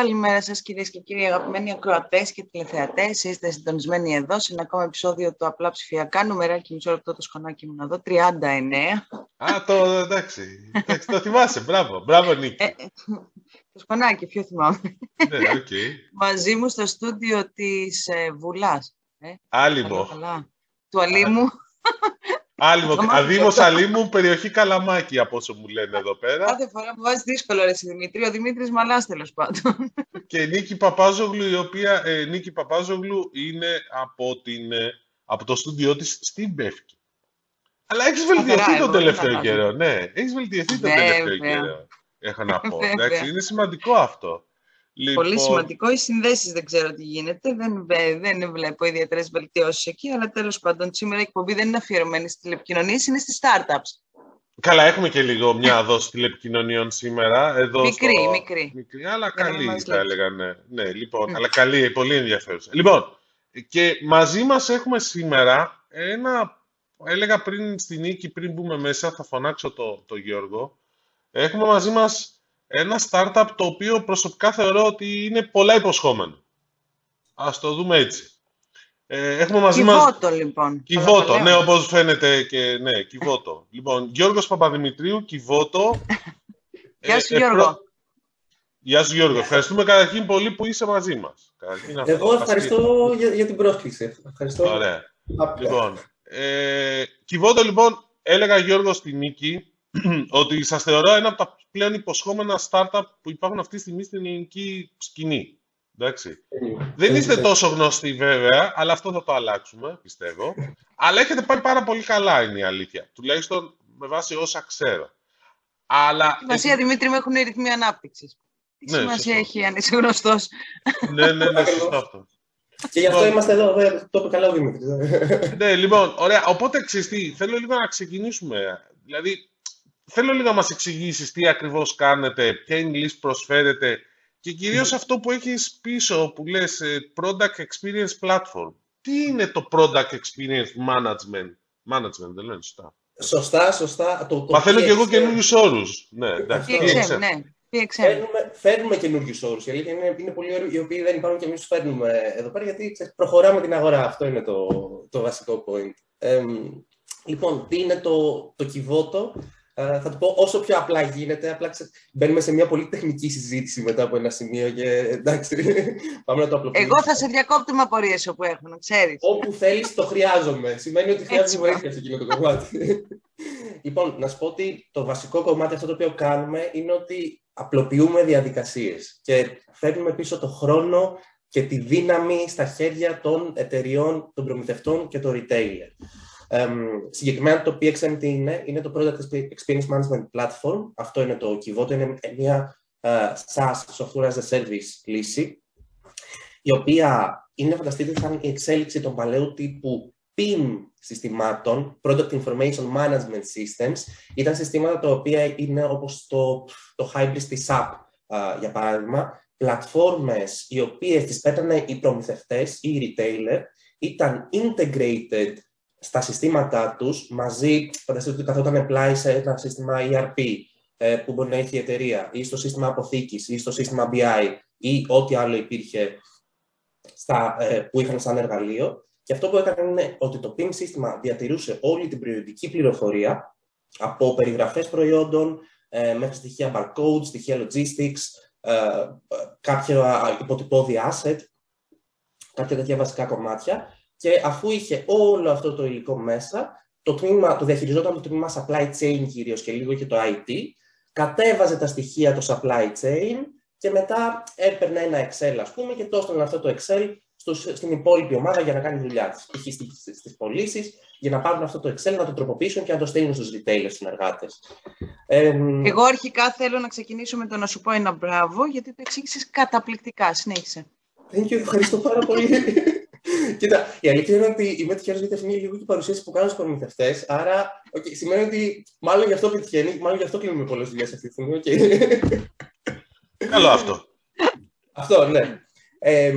Καλημέρα σας κυρίες και κύριοι αγαπημένοι ακροατές και τηλεθεατές. Είστε συντονισμένοι εδώ σε ένα ακόμα επεισόδιο του Απλά Ψηφιακά. Νούμεράκι μισό λεπτό το σκονάκι μου να δω. 39. Α, το εντάξει. εντάξει το θυμάσαι. Μπράβο. Μπράβο Νίκη. Ε, το σκονάκι, ποιο θυμάμαι. ναι, okay. Μαζί μου στο στούντιο της ε, Βουλάς. Ε. Άλυμο. Του Αλήμου. Άλυμο, Αδήμος Αλήμου, περιοχή Καλαμάκη, από όσο μου λένε εδώ πέρα. Κάθε φορά που βάζεις δύσκολο ρε Δημήτρη, ο Δημήτρης Μαλάς τέλος πάντων. Και Νίκη Παπάζογλου, η οποία ε, Νίκη Παπάζογλου είναι από, την, ε, από το στούντιό της στην Πεύκη. Αλλά έχεις βελτιωθεί τον τελευταίο καιρό, ναι. Έχεις βελτιωθεί τον τελευταίο καιρό. Έχω να πω. Εντάξει, είναι σημαντικό αυτό. Λοιπόν... Πολύ σημαντικό. Οι συνδέσεις δεν ξέρω τι γίνεται. Δεν, δεν βλέπω ιδιαίτερες βελτιώσεις εκεί. Αλλά τέλος πάντων, σήμερα η εκπομπή δεν είναι αφιερωμένη στις τηλεπικοινωνίες, είναι στις startups. Καλά, έχουμε και λίγο μια δόση τηλεπικοινωνιών σήμερα. Εδώ μικρή, στο... μικρή. Μικρή, αλλά καλή θα έλεγα, ναι. ναι λοιπόν, αλλά καλή, πολύ ενδιαφέρουσα. Λοιπόν, και μαζί μας έχουμε σήμερα ένα, έλεγα πριν στην νίκη, πριν μπούμε μέσα, θα φωνάξω το, το Γιώργο, έχουμε μαζί μας ένα startup το οποίο προσωπικά θεωρώ ότι είναι πολλά υποσχόμενο. Ας το δούμε έτσι. Ε, έχουμε μαζί Κιβώτο, μας... λοιπόν. Κιβώτο, ναι, όπως φαίνεται και ναι, Κιβώτο. λοιπόν, Γιώργος Παπαδημητρίου, Κιβώτο. Γεια σου, ε, Γιώργο. Γεια σου, Γιώργο. Ευχαριστούμε καταρχήν πολύ που είσαι μαζί μας. Εγώ ευχαριστώ για, για, την πρόσκληση. Ευχαριστώ. Ωραία. Λοιπόν, ε, Κιβώτο, λοιπόν, έλεγα Γιώργο στη νίκη ότι σας θεωρώ ένα από τα πλέον υποσχόμενα startup που υπάρχουν αυτή τη στιγμή στην ελληνική σκηνή. Εντάξει. Δεν είστε τόσο γνωστοί βέβαια, αλλά αυτό θα το αλλάξουμε, πιστεύω. αλλά έχετε πάει πάρα πολύ καλά, είναι η αλήθεια. Τουλάχιστον με βάση όσα ξέρω. Αλλά... Σημασία, Δημήτρη, μου έχουν ρυθμοί ανάπτυξης. Τι ναι, σημασία έχει αν είσαι γνωστός; ναι, ναι, ναι, σωστό αυτό. Και γι' αυτό λοιπόν- είμαστε εδώ, το είπε καλά ο Δημήτρης. ναι, λοιπόν, ωραία. Οπότε, ξέρεις θέλω λίγο να ξεκινήσουμε. Δηλαδή, θέλω λίγο να μας εξηγήσεις τι ακριβώς κάνετε, ποια είναι η λύση που προσφέρετε και κυρίως αυτό που έχεις πίσω που λες ε, Product Experience Platform. Τι είναι το Product Experience Management; Management, δεν λένε σωστά. Σωστά, σωστά. Το, το Μαθαίνω και εγώ καινούριους όρους. Ναι, εντάξει. PXM, ναι. Φέρνουμε, φέρνουμε καινούριους όρους. Η αλήθεια είναι, είναι πολλοί όροι οι οποίοι δεν υπάρχουν και εμείς τους φέρνουμε εδώ πέρα γιατί προχωράμε την αγορά. Αυτό είναι το, το βασικό point. Ε, λοιπόν, τι είναι το, το Kivoto. Ε, θα το πω όσο πιο απλά γίνεται. Απλά ξε... μπαίνουμε σε μια πολύ τεχνική συζήτηση μετά από ένα σημείο και εντάξει, πάμε να το απλοποιήσουμε. Εγώ θα σε διακόπτω με απορίες όπου έχουν, ξέρεις. Όπου θέλεις, το χρειάζομαι. Σημαίνει ότι χρειάζεται βοήθεια σε εκείνο το κομμάτι. λοιπόν, να σου πω ότι το βασικό κομμάτι αυτό το οποίο κάνουμε είναι ότι απλοποιούμε διαδικασίες και φέρνουμε πίσω το χρόνο και τη δύναμη στα χέρια των εταιριών, των προμηθευτών και των retailer. Um, συγκεκριμένα το PXM τι είναι, είναι το Product Experience Management Platform. Αυτό είναι το Kivoto, είναι μια uh, SaaS, Software as a Service λύση, η οποία είναι φανταστείτε σαν η εξέλιξη των παλαιού τύπου PIM συστημάτων, Product Information Management Systems, ήταν συστήματα τα οποία είναι όπως το, το Hybrid της SAP, uh, για παράδειγμα, πλατφόρμες οι οποίες τις πέτανε οι προμηθευτές ή οι retailer, ήταν integrated στα συστήματά τους μαζί, φανταστείτε ότι καθόταν πλάι σε ένα σύστημα ERP ε, που μπορεί να έχει η εταιρεία ή στο σύστημα αποθήκης ή στο σύστημα BI ή ό,τι άλλο υπήρχε στα, ε, που είχαν σαν εργαλείο. Και αυτό που έκανε είναι ότι το PIM σύστημα διατηρούσε όλη την περιοδική πληροφορία από περιγραφές προϊόντων ε, μέχρι στοιχεία barcode, στοιχεία logistics, κάποια υποτυπώδη asset, κάποια τέτοια βασικά κομμάτια και αφού είχε όλο αυτό το υλικό μέσα, το, τμήμα, το διαχειριζόταν το τμήμα supply chain κυρίως και λίγο και το IT, κατέβαζε τα στοιχεία το supply chain και μετά έπαιρνε ένα Excel, ας πούμε, και το έστελνε αυτό το Excel στην υπόλοιπη ομάδα για να κάνει δουλειά της. Είχε στις πωλήσεις για να πάρουν αυτό το Excel, να το τροποποιήσουν και να το στείλουν στους retailers συνεργάτες. Εγώ αρχικά θέλω να ξεκινήσω με το να σου πω ένα μπράβο, γιατί το εξήγησες καταπληκτικά. Συνέχισε. Thank you, ευχαριστώ πάρα πολύ. Κοίτα, η αλήθεια είναι ότι είμαι τυχερό γιατί αυτή είναι λίγο και η παρουσίαση που κάνω στους προμηθευτές. Άρα, okay, σημαίνει ότι μάλλον γι' αυτό πετυχαίνει, μάλλον γι' αυτό κλείνουμε πολλές δουλειές αυτή τη στιγμή. Okay. Καλό αυτό. αυτό, ναι. Ε,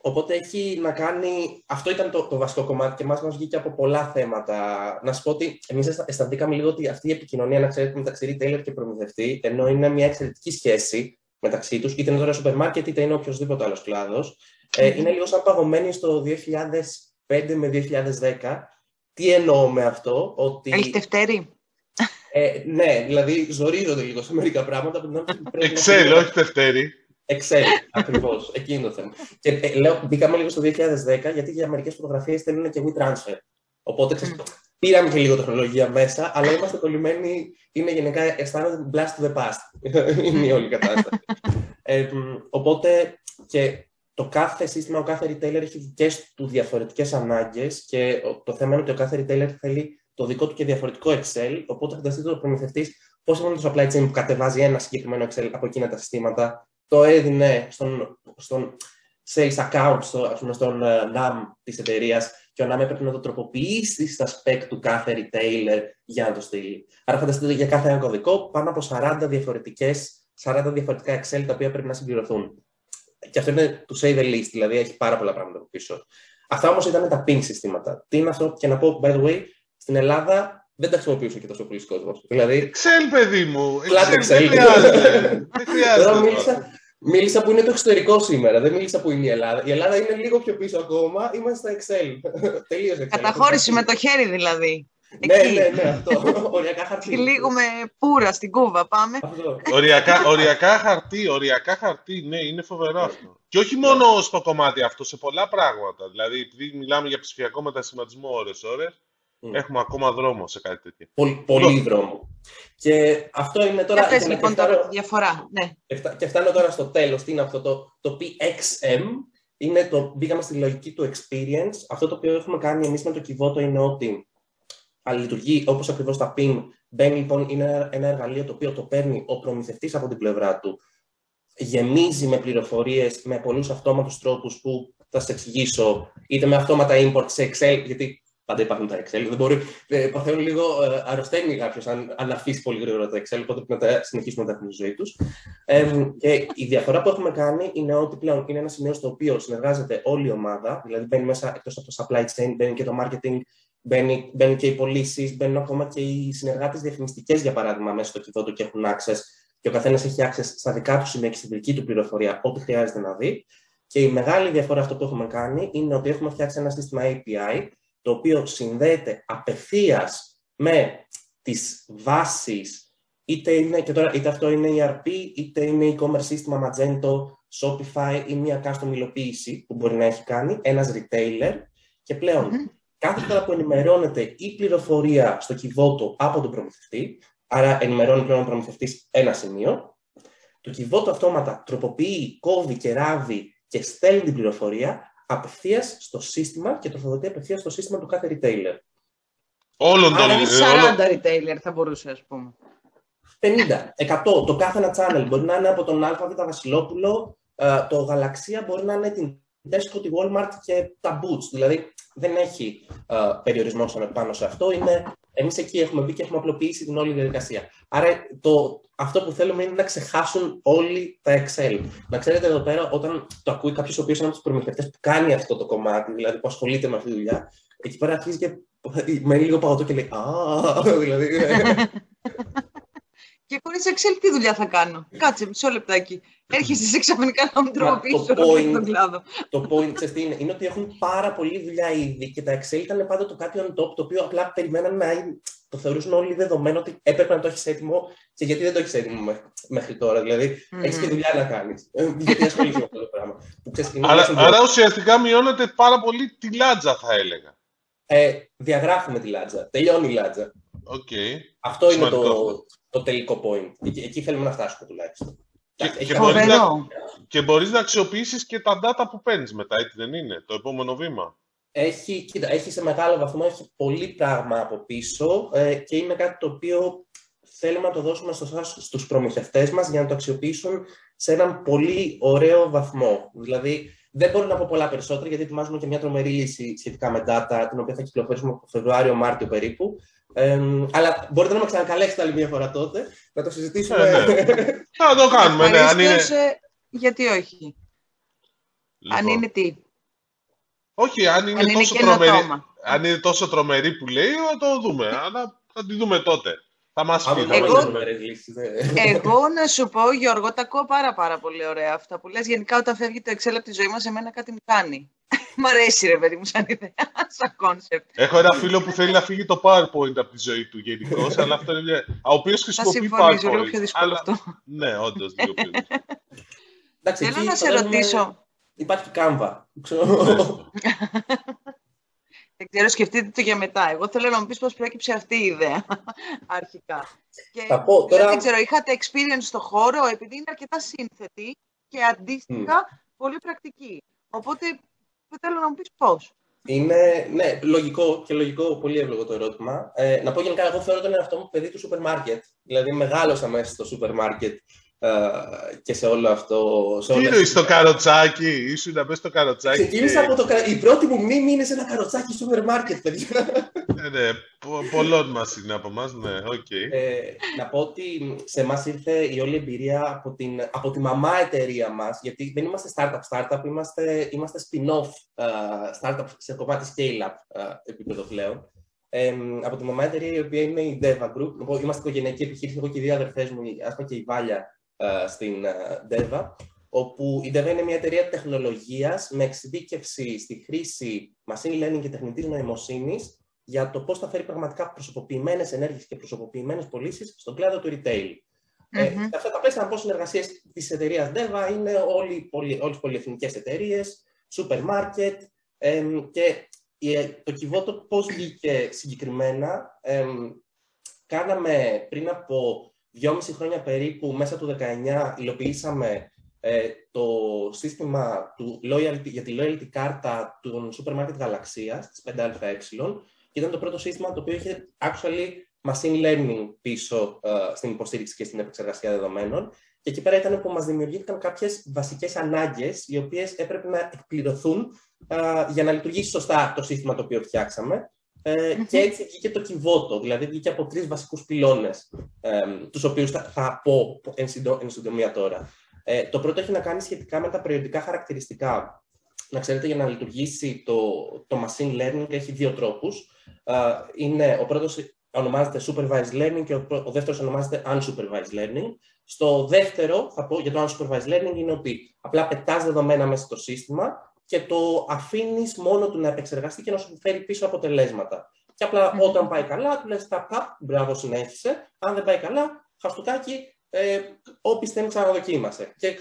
οπότε έχει να κάνει. Αυτό ήταν το, το βασικό κομμάτι και εμάς μας βγήκε από πολλά θέματα. Να σου πω ότι εμείς αισθανθήκαμε λίγο ότι αυτή η επικοινωνία, να ξέρετε, μεταξύ retailer και προμηθευτή, ενώ είναι μια εξαιρετική σχέση, μεταξύ τους, είτε είναι τώρα σούπερ μάρκετ, είτε είναι οποιοδήποτε άλλος κλάδος. Ε, είναι λίγο σαν παγωμένοι στο 2005 με 2010. Τι εννοώ με αυτό, ότι... Έχεις τευτέρη. Ε, ναι, δηλαδή ζορίζονται λίγο σε μερικά πράγματα. Excel, όχι τευτέρη. Excel, ακριβώς. Εκείνο το θέμα. Και ε, λέω, μπήκαμε λίγο στο 2010, γιατί για μερικές φωτογραφίες θέλουν και WeTransfer. Οπότε ξέρεις, πήραμε και λίγο τεχνολογία μέσα, αλλά είμαστε κολλημένοι. Είναι γενικά αισθάνονται blast to the past. είναι η όλη κατάσταση. ε, οπότε και το κάθε σύστημα, ο κάθε retailer έχει δικές του διαφορετικές ανάγκες και το θέμα είναι ότι ο κάθε retailer θέλει το δικό του και διαφορετικό Excel. Οπότε φανταστείτε το προμηθευτής πώς είναι το supply chain που κατεβάζει ένα συγκεκριμένο Excel από εκείνα τα συστήματα, το έδινε στον, στον sales account, στο, ας πούμε, στον uh, NAM της εταιρείας και ο NAM έπρεπε να το τροποποιήσει στα spec του κάθε retailer για να το στείλει. Άρα φανταστείτε για κάθε ένα κωδικό πάνω από 40 διαφορετικές 40 διαφορετικά Excel τα οποία πρέπει να συμπληρωθούν. Και αυτό είναι to say the least, δηλαδή έχει πάρα πολλά πράγματα από πίσω. Αυτά όμως ήταν τα PIN συστήματα. Τι είναι αυτό, και να πω, by the way, στην Ελλάδα δεν τα χρησιμοποιούσε και τόσο πολλοί κόσμος. Δηλαδή. Excel, παιδί μου. Excel. Δεν χρειάζεται. δεν χρειάζεται. μίλησα, μίλησα που είναι το εξωτερικό σήμερα. Δεν μίλησα που είναι η Ελλάδα. Η Ελλάδα είναι λίγο πιο πίσω ακόμα. Είμαστε στα Excel. Τελείως Excel. Καταχώρηση με το χέρι δηλαδή. Ναι, Εκεί. Ναι, ναι, ναι, αυτό. Οριακά χαρτί. Και λίγουμε πουρα στην κούβα, πάμε. οριακά, οριακά χαρτί, οριακά χαρτί, ναι, είναι φοβερό αυτό. Και όχι μόνο στο κομμάτι αυτό, σε πολλά πράγματα. Δηλαδή, επειδή μιλάμε για ψηφιακό μετασχηματισμό ώρες-ώρες, Mm. Έχουμε ακόμα δρόμο σε κάτι τέτοιο. Πολύ, πολύ δρόμο. Και αυτό είναι τώρα... Και λοιπόν τώρα τη διαφορά. Ναι. Και φτάνω τώρα στο τέλος. Τι είναι αυτό το, το PXM. Είναι το, μπήκαμε στη λογική του experience. Αυτό το οποίο έχουμε κάνει εμείς με το Kivoto είναι ότι λειτουργεί όπως ακριβώς τα PIM. Μπαίνει λοιπόν, είναι ένα εργαλείο το οποίο το παίρνει ο προμηθευτής από την πλευρά του. Γεμίζει με πληροφορίες, με πολλούς αυτόματους τρόπους που θα σας εξηγήσω, είτε με αυτόματα import σε Excel, γιατί Πάντα υπάρχουν τα Excel. Δεν μπορεί, ε, παθαίνουν λίγο ε, αρρωσταίνει κάποιος αν, αν αφήσει πολύ γρήγορα τα Excel, οπότε πρέπει να τα συνεχίσουμε να τα έχουμε στη ζωή τους. Ε, και η διαφορά που έχουμε κάνει είναι ότι πλέον είναι ένα σημείο στο οποίο συνεργάζεται όλη η ομάδα, δηλαδή μπαίνει μέσα εκτός από το supply chain, μπαίνει και το marketing, μπαίνει, μπαίνουν και οι πωλήσεις, μπαίνουν ακόμα και οι συνεργάτες διαφημιστικές, για παράδειγμα, μέσα στο κυβότο και έχουν access. Και ο καθένας έχει access στα δικά του σημεία και στη δική του πληροφορία, ό,τι χρειάζεται να δει. Και η μεγάλη διαφορά αυτό που έχουμε κάνει είναι ότι έχουμε φτιάξει ένα σύστημα API το οποίο συνδέεται απευθείας με τις βάσεις, είτε, είναι, και τώρα, είτε αυτό είναι ERP, είτε είναι e-commerce σύστημα Magento, Shopify ή μια custom υλοποίηση που μπορεί να έχει κάνει ένας retailer και πλέον κάθε φορά που ενημερώνεται η πληροφορία στο κυβότο από τον προμηθευτή, άρα ενημερώνει πλέον ο προμηθευτής ένα σημείο, το κυβότο αυτόματα τροποποιεί, κόβει και ράβει και στέλνει την πληροφορία απευθείας στο σύστημα και τροφοδοτεί απευθείας στο σύστημα του κάθε retailer. Όλων των είναι 40 retailer θα μπορούσε, ας πούμε. 50, 100. Το κάθε ένα channel μπορεί να είναι από τον ΑΒ Βασιλόπουλο, ε, το Γαλαξία μπορεί να είναι την Tesco, τη Walmart και τα Boots. Δηλαδή δεν έχει uh, περιορισμό πάνω σε αυτό. Είναι, εμείς εκεί έχουμε μπει και έχουμε απλοποιήσει την όλη διαδικασία. Άρα το, αυτό που θέλουμε είναι να ξεχάσουν όλοι τα Excel. Να ξέρετε εδώ πέρα, όταν το ακούει κάποιος ο οποίος είναι από τους προμηθευτές που κάνει αυτό το κομμάτι, δηλαδή που ασχολείται με αυτή τη δουλειά, εκεί πέρα αρχίζει και με λίγο παγωτό και λέει Α, δηλαδή. Και χωρίς Excel τι δουλειά θα κάνω. Κάτσε μισό λεπτάκι. Έρχεσαι ξαφνικά να μου τροποποιήσεις τον κλάδο. Το point ξέρεις, είναι, είναι ότι έχουν πάρα πολλή δουλειά ήδη και τα Excel ήταν πάντα το κάτι on top το οποίο απλά περιμέναν να το θεωρούσαν όλοι δεδομένο ότι έπρεπε να το έχεις έτοιμο και γιατί δεν το έχεις έτοιμο μέχρι τώρα. Δηλαδή, mm. έχεις και δουλειά να κάνεις. Ε, γιατί ασχολείσαι με αυτό το πράγμα. άρα, άρα ουσιαστικά μειώνεται πάρα πολύ τη λάτζα, θα έλεγα. Ε, διαγράφουμε τη λάτζα. Τελειώνει η λάτζα. Okay. Αυτό είναι το, το τελικό point. Εκεί, εκεί θέλουμε να φτάσουμε τουλάχιστον. Και, και, μπορείς να, και μπορείς να αξιοποιήσεις και τα data που παίρνεις μετά, έτσι δεν είναι, το επόμενο βήμα; Έχει, κοίτα, έχει σε μεγάλο βαθμό, έχει πολύ πράγμα από πίσω ε, και είναι κάτι το οποίο θέλουμε να το δώσουμε στους προμηθευτές μας για να το αξιοποιήσουν σε έναν πολύ ωραίο βαθμό. Δηλαδή, δεν μπορώ να πω πολλά περισσότερα γιατί ετοιμάζουμε και μια τρομερή λύση σχετικά με data, την οποία θα κυκλοφορήσουμε από Φεβρουάριο-Μάρτιο περίπου. Ε, αλλά μπορείτε να με ξανακαλέσετε άλλη μια φορά τότε, να το συζητήσουμε. Ε, ναι. Θα το κάνουμε, ναι. Αν είναι... Γιατί όχι; Λοιπόν. Αν είναι τι; Όχι, αν είναι, αν τόσο, τρομερή, αν είναι τόσο τρομερή που λέει, θα το δούμε. Αλλά θα τη δούμε τότε. Θα μας πει. Άμα θα Εγώ- μας εγώ... πει. λύσεις, ναι. Εγώ να σου πω, Γιώργο, τα ακούω πάρα πάρα πολύ ωραία αυτά που λες. Γενικά όταν φεύγει το Excel από τη ζωή μας, εμένα κάτι μου κάνει. Μ' αρέσει ρε παιδί μου σαν ιδέα, σαν concept. Έχω ένα φίλο που θέλει να φύγει το PowerPoint από τη ζωή του γενικώ, αλλά αυτό είναι μια... Ο οποίος Θα χρησιμοποιεί συμφωνήσω, λίγο PowerPoint. πιο δύσκολο αλλά... αυτό. Ναι, όντως λίγο πιο δύσκολο. Εντάξει, Θέλω εκεί να σε φαντάζομαι ρωτήσω, Υπάρχει Canva. Ξέρω. δεν ξέρω, σκεφτείτε το για μετά. Εγώ θέλω να μου πεις πώς προέκυψε αυτή η ιδέα, αρχικά. Και Θα πω δηλαδή, τώρα- δεν ξέρω, είχατε experience στο χώρο, επειδή είναι αρκετά σύνθετη και αντίστοιχα πολύ πρακτική. Οπότε θέλω να μου πεις πώς. Είναι, ναι, λογικό και λογικό, πολύ εύλογο το ερώτημα. Ε, να πω γενικά, εγώ θεωρώ τον εαυτό μου παιδί του σούπερ μάρκετ. Δηλαδή, μεγάλωσα μέσα στο σούπερ μάρκετ ε, και σε όλο αυτό. Σε Τι όλα- εννοείς το καροτσάκι, ήσουν να πες στο καροτσάκι. Ξεκίνησα από το. κα- Η πρώτη μου μνήμη είναι σε ένα καροτσάκι σούπερ μάρκετ, παιδιά. Ναι, ναι, πο- πολλών μας είναι από εμάς, ναι, οκ. Ε, να πω ότι σε εμάς ήρθε η όλη εμπειρία από, την, από τη μαμά εταιρεία μας, γιατί δεν είμαστε startup-startup, είμαστε, είμαστε spin-off ε, startup σε κομμάτι scale-up ε, επίπεδο πλέον. Ε, από τη μαμά εταιρεία η οποία είναι η Deva Group. Λοιπόν, Είμαστε οικογενειακή επιχείρηση, εγώ και οι δύο αδερφές μου, η Άσπα και η Βάλια, ε, στην ε, Deva. Όπου η Deva είναι μια εταιρεία τεχνολογίας με εξειδίκευση στη χρήση machine learning και τεχνητής νοημοσύνης για το πώς θα φέρει πραγματικά προσωποποιημένες ενέργειες και προσωποποιημένες πωλήσεις στον κλάδο του retail. Ε, Μμμ. σε αυτά τα πλαίσια, πώ συνεργασίες της εταιρείας Deva είναι όλοι, πολυ, όλες πολυεθνικές εταιρείες, σούπερ μάρκετ εμ, και η- το κυβότο πώς βγήκε συγκεκριμένα. εμ, κάναμε πριν από δυόμιση χρόνια περίπου, μέσα του 19, υλοποιήσαμε ε, το σύστημα του loyalty, για τη loyalty κάρτα του σούπερ μάρκετ Γαλαξίας, της 5αε, και ήταν το πρώτο σύστημα το οποίο είχε actually machine learning πίσω ε, στην υποστήριξη και στην επεξεργασία δεδομένων. Και εκεί πέρα ήταν που μας δημιουργήθηκαν κάποιες βασικές ανάγκες, οι οποίες έπρεπε να εκπληρωθούν ε, για να λειτουργήσει σωστά το σύστημα το οποίο φτιάξαμε. Ε, Μμμ. Και έτσι βγήκε το κυβότο, δηλαδή βγήκε από τρεις βασικούς πυλώνες, ε, τους οποίους θα, θα πω εν, συντο, εν συντομία τώρα. Ε, το πρώτο έχει να κάνει σχετικά με τα περιοδικά χαρακτηριστικά. Να ξέρετε, για να λειτουργήσει το, το machine learning έχει δύο τρόπους. Ε, είναι, ο πρώτος ονομάζεται supervised learning και ο, πρω- ο δεύτερος ονομάζεται unsupervised learning. Στο δεύτερο, θα πω για το unsupervised learning, είναι ότι απλά πετάς δεδομένα μέσα στο σύστημα και το αφήνεις μόνο του να επεξεργαστεί και να σου φέρει πίσω αποτελέσματα. Και απλά Μμμ. όταν πάει καλά, του λες ταπ, ταπ, μπράβο, συνέχισε. Αν δεν πάει καλά, χαστούκάκι, ε, όπι στέλνει ξαναδοκίμασε. Και,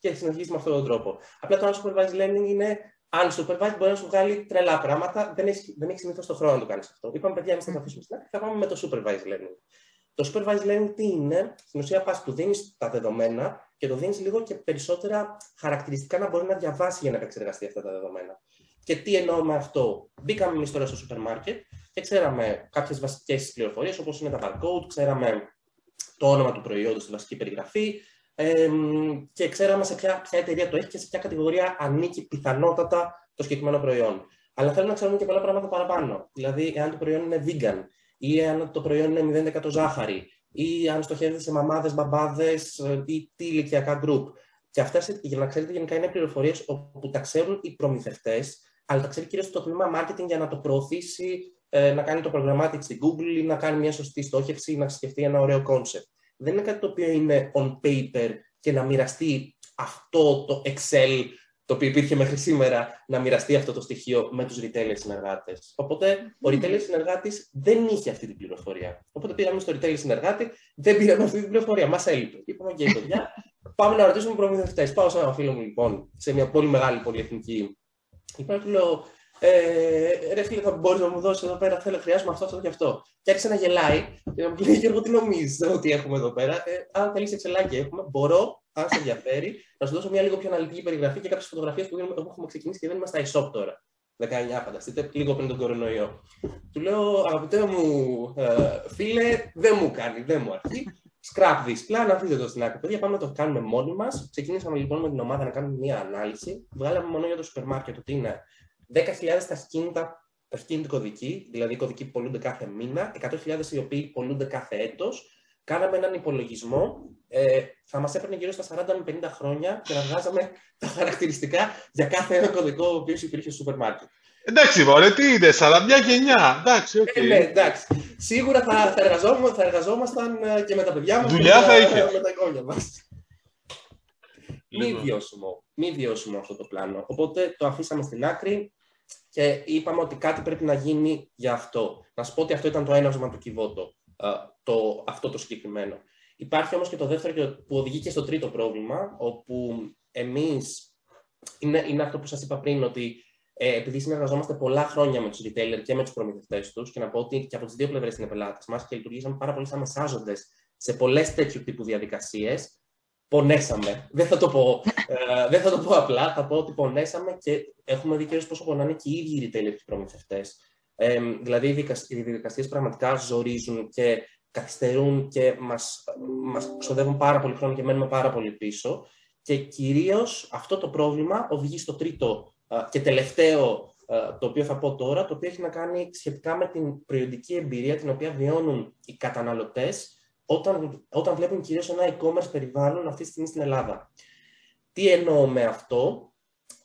και συνεχίζεις με αυτόν τον τρόπο. Απλά το unsupervised learning είναι unsupervised, μπορεί να σου βγάλει τρελά πράγματα. Δεν έχεις, δεν έχεις συνήθως το χρόνο να το κάνεις αυτό. Είπαμε, παιδιά, εμείς θα το αφήσουμε στην άκρη, θα πάμε με το supervised learning. Το supervised learning τι είναι, στην ουσία πας του δίνεις τα δεδομένα και το δίνεις λίγο και περισσότερα χαρακτηριστικά να μπορεί να διαβάσει για να επεξεργαστεί αυτά τα δεδομένα. Και τι εννοώ με αυτό. Μπήκαμε εμείς τώρα στο σούπερ μάρκετ και ξέραμε κάποιες βασικές πληροφορίες, όπως είναι τα barcode, ξέραμε το όνομα του προϊόντος στη βασική περιγραφή εμ, και ξέραμε σε ποια, ποια εταιρεία το έχει και σε ποια κατηγορία ανήκει πιθανότατα το συγκεκριμένο προϊόν. Αλλά θέλουμε να ξέρουμε και πολλά πράγματα παραπάνω. Δηλαδή, εάν το προϊόν είναι vegan ή αν το προϊόν είναι 0% ζάχαρη ή αν στοχεύεται σε μαμάδες, μπαμπάδες ε, ή τι ηλικιακά group. Και αυτές, για να ξέρετε, γενικά είναι πληροφορίες όπου τα ξέρουν οι προμηθευτές, αλλά τα ξέρει κυρίως το τμήμα marketing για να το προωθήσει, ε, να κάνει το programmatic στην Google ή να κάνει μια σωστή στόχευση ή να σκεφτεί ένα ωραίο concept. Δεν είναι κάτι το οποίο είναι on paper και να μοιραστεί αυτό το Excel το οποίο υπήρχε μέχρι σήμερα, να μοιραστεί αυτό το στοιχείο με τους retailer συνεργάτες. Οπότε, ο retailer συνεργάτης δεν είχε αυτή την πληροφορία. Οπότε πήγαμε στο retailer συνεργάτη, δεν πήραμε αυτή την πληροφορία, μας έλειπε. Είπαμε, και παιδιά, πάμε να ρωτήσουμε προμηθευτές. Πάω σε ένα φίλο μου, λοιπόν, σε μια πολύ μεγάλη πολυεθνική. Λοιπόν, του λέω, ε, ρε φίλε, θα μπορείς να μου δώσεις εδώ πέρα, θέλω, χρειάζομαι αυτό, αυτό και αυτό. Και άρχισε να γελάει και να μου λέει, Γιώργο, τι νομίζεις ότι έχουμε εδώ πέρα; Ε, αν θέλεις εξελάκι έχουμε, μπορώ, αν σε ενδιαφέρει, να σου δώσω μια λίγο πιο αναλυτική περιγραφή και κάποιες φωτογραφίες που δίνουμε- έχουμε ξεκινήσει και δεν είμαστε e-shop τώρα. 19, φανταστείτε, λίγο πριν τον κορονοϊό. Του λέω, αγαπητέ μου ε, φίλε, δεν μου κάνει, δεν μου αρκεί. Scrap this plan, αφήστε το στην άκρη. Παιδιά, πάμε να το κάνουμε μόνοι μας. Ξεκινήσαμε λοιπόν με την ομάδα να κάνουμε μια ανάλυση. Βγάλαμε μόνο για το σούπερ μάρκετ ότι είναι 10.000 τα ταχυκίνητα, ταχυκίνητοι κωδικοί, δηλαδή οι κωδικοί που πωλούνται κάθε μήνα, 100.000 οι οποίοι πωλούνται κάθε έτος. Κάναμε έναν υπολογισμό, ε, θα μας έπαιρνε γύρω στα 40 με 50 χρόνια και να βγάζαμε τα χαρακτηριστικά για κάθε ένα κωδικό ο οποίος υπήρχε στο σούπερ μάρκετ. Εντάξει, μωρέ, τι είναι, 41 και 9. Εντάξει, οκ. Ε, ναι, εντάξει. Σίγουρα θα, θα, εργαζόμασταν, θα εργαζόμασταν ε, και με τα παιδιά μας Δουλειά και με θα τα- είχες. με τα εγγόνια μας. Μη Λοιπόν. βιώσιμο. Μη βιώσιμο αυτό το πλάνο. Οπότε το αφήσαμε στην άκρη και είπαμε ότι κάτι πρέπει να γίνει για αυτό. Να σου πω ότι αυτό ήταν το έναυσμα του Κιβώτο, α, το, αυτό το συγκεκριμένο. Υπάρχει όμως και το δεύτερο και- που οδηγεί και στο τρίτο πρόβλημα, όπου εμείς, είναι, είναι αυτό που σας είπα πριν, ότι ε, επειδή συνεργαζόμαστε πολλά χρόνια με τους retailer και με τους προμηθευτές τους και να πω ότι και από τις δύο πλευρές είναι πελάτες μας και λειτουργήσαμε πάρα πολύ σαν μεσάζοντες σε πολλές τέτοιου τύπου διαδικασίες, πονέσαμε. Δεν θα το πω, ε, δεν θα το πω απλά, θα πω ότι πονέσαμε και έχουμε δει κυρίως πόσο πονάνε και οι ίδιοι οι retailer και οι προμηθευτές. Ε, δηλαδή οι δικασ- οι διαδικασίες πραγματικά ζορίζουν και καθυστερούν και μας, μας ξοδεύουν πάρα πολύ χρόνο και μένουμε πάρα πολύ πίσω. Και κυρίως αυτό το πρόβλημα οδηγεί στο τρίτο α, και τελευταίο α, το οποίο θα πω τώρα, το οποίο έχει να κάνει σχετικά με την προϊόντική εμπειρία την οποία βιώνουν οι καταναλωτές όταν, όταν βλέπουν κυρίως ένα e-commerce περιβάλλον αυτή τη στιγμή στην Ελλάδα. Τι εννοώ με αυτό,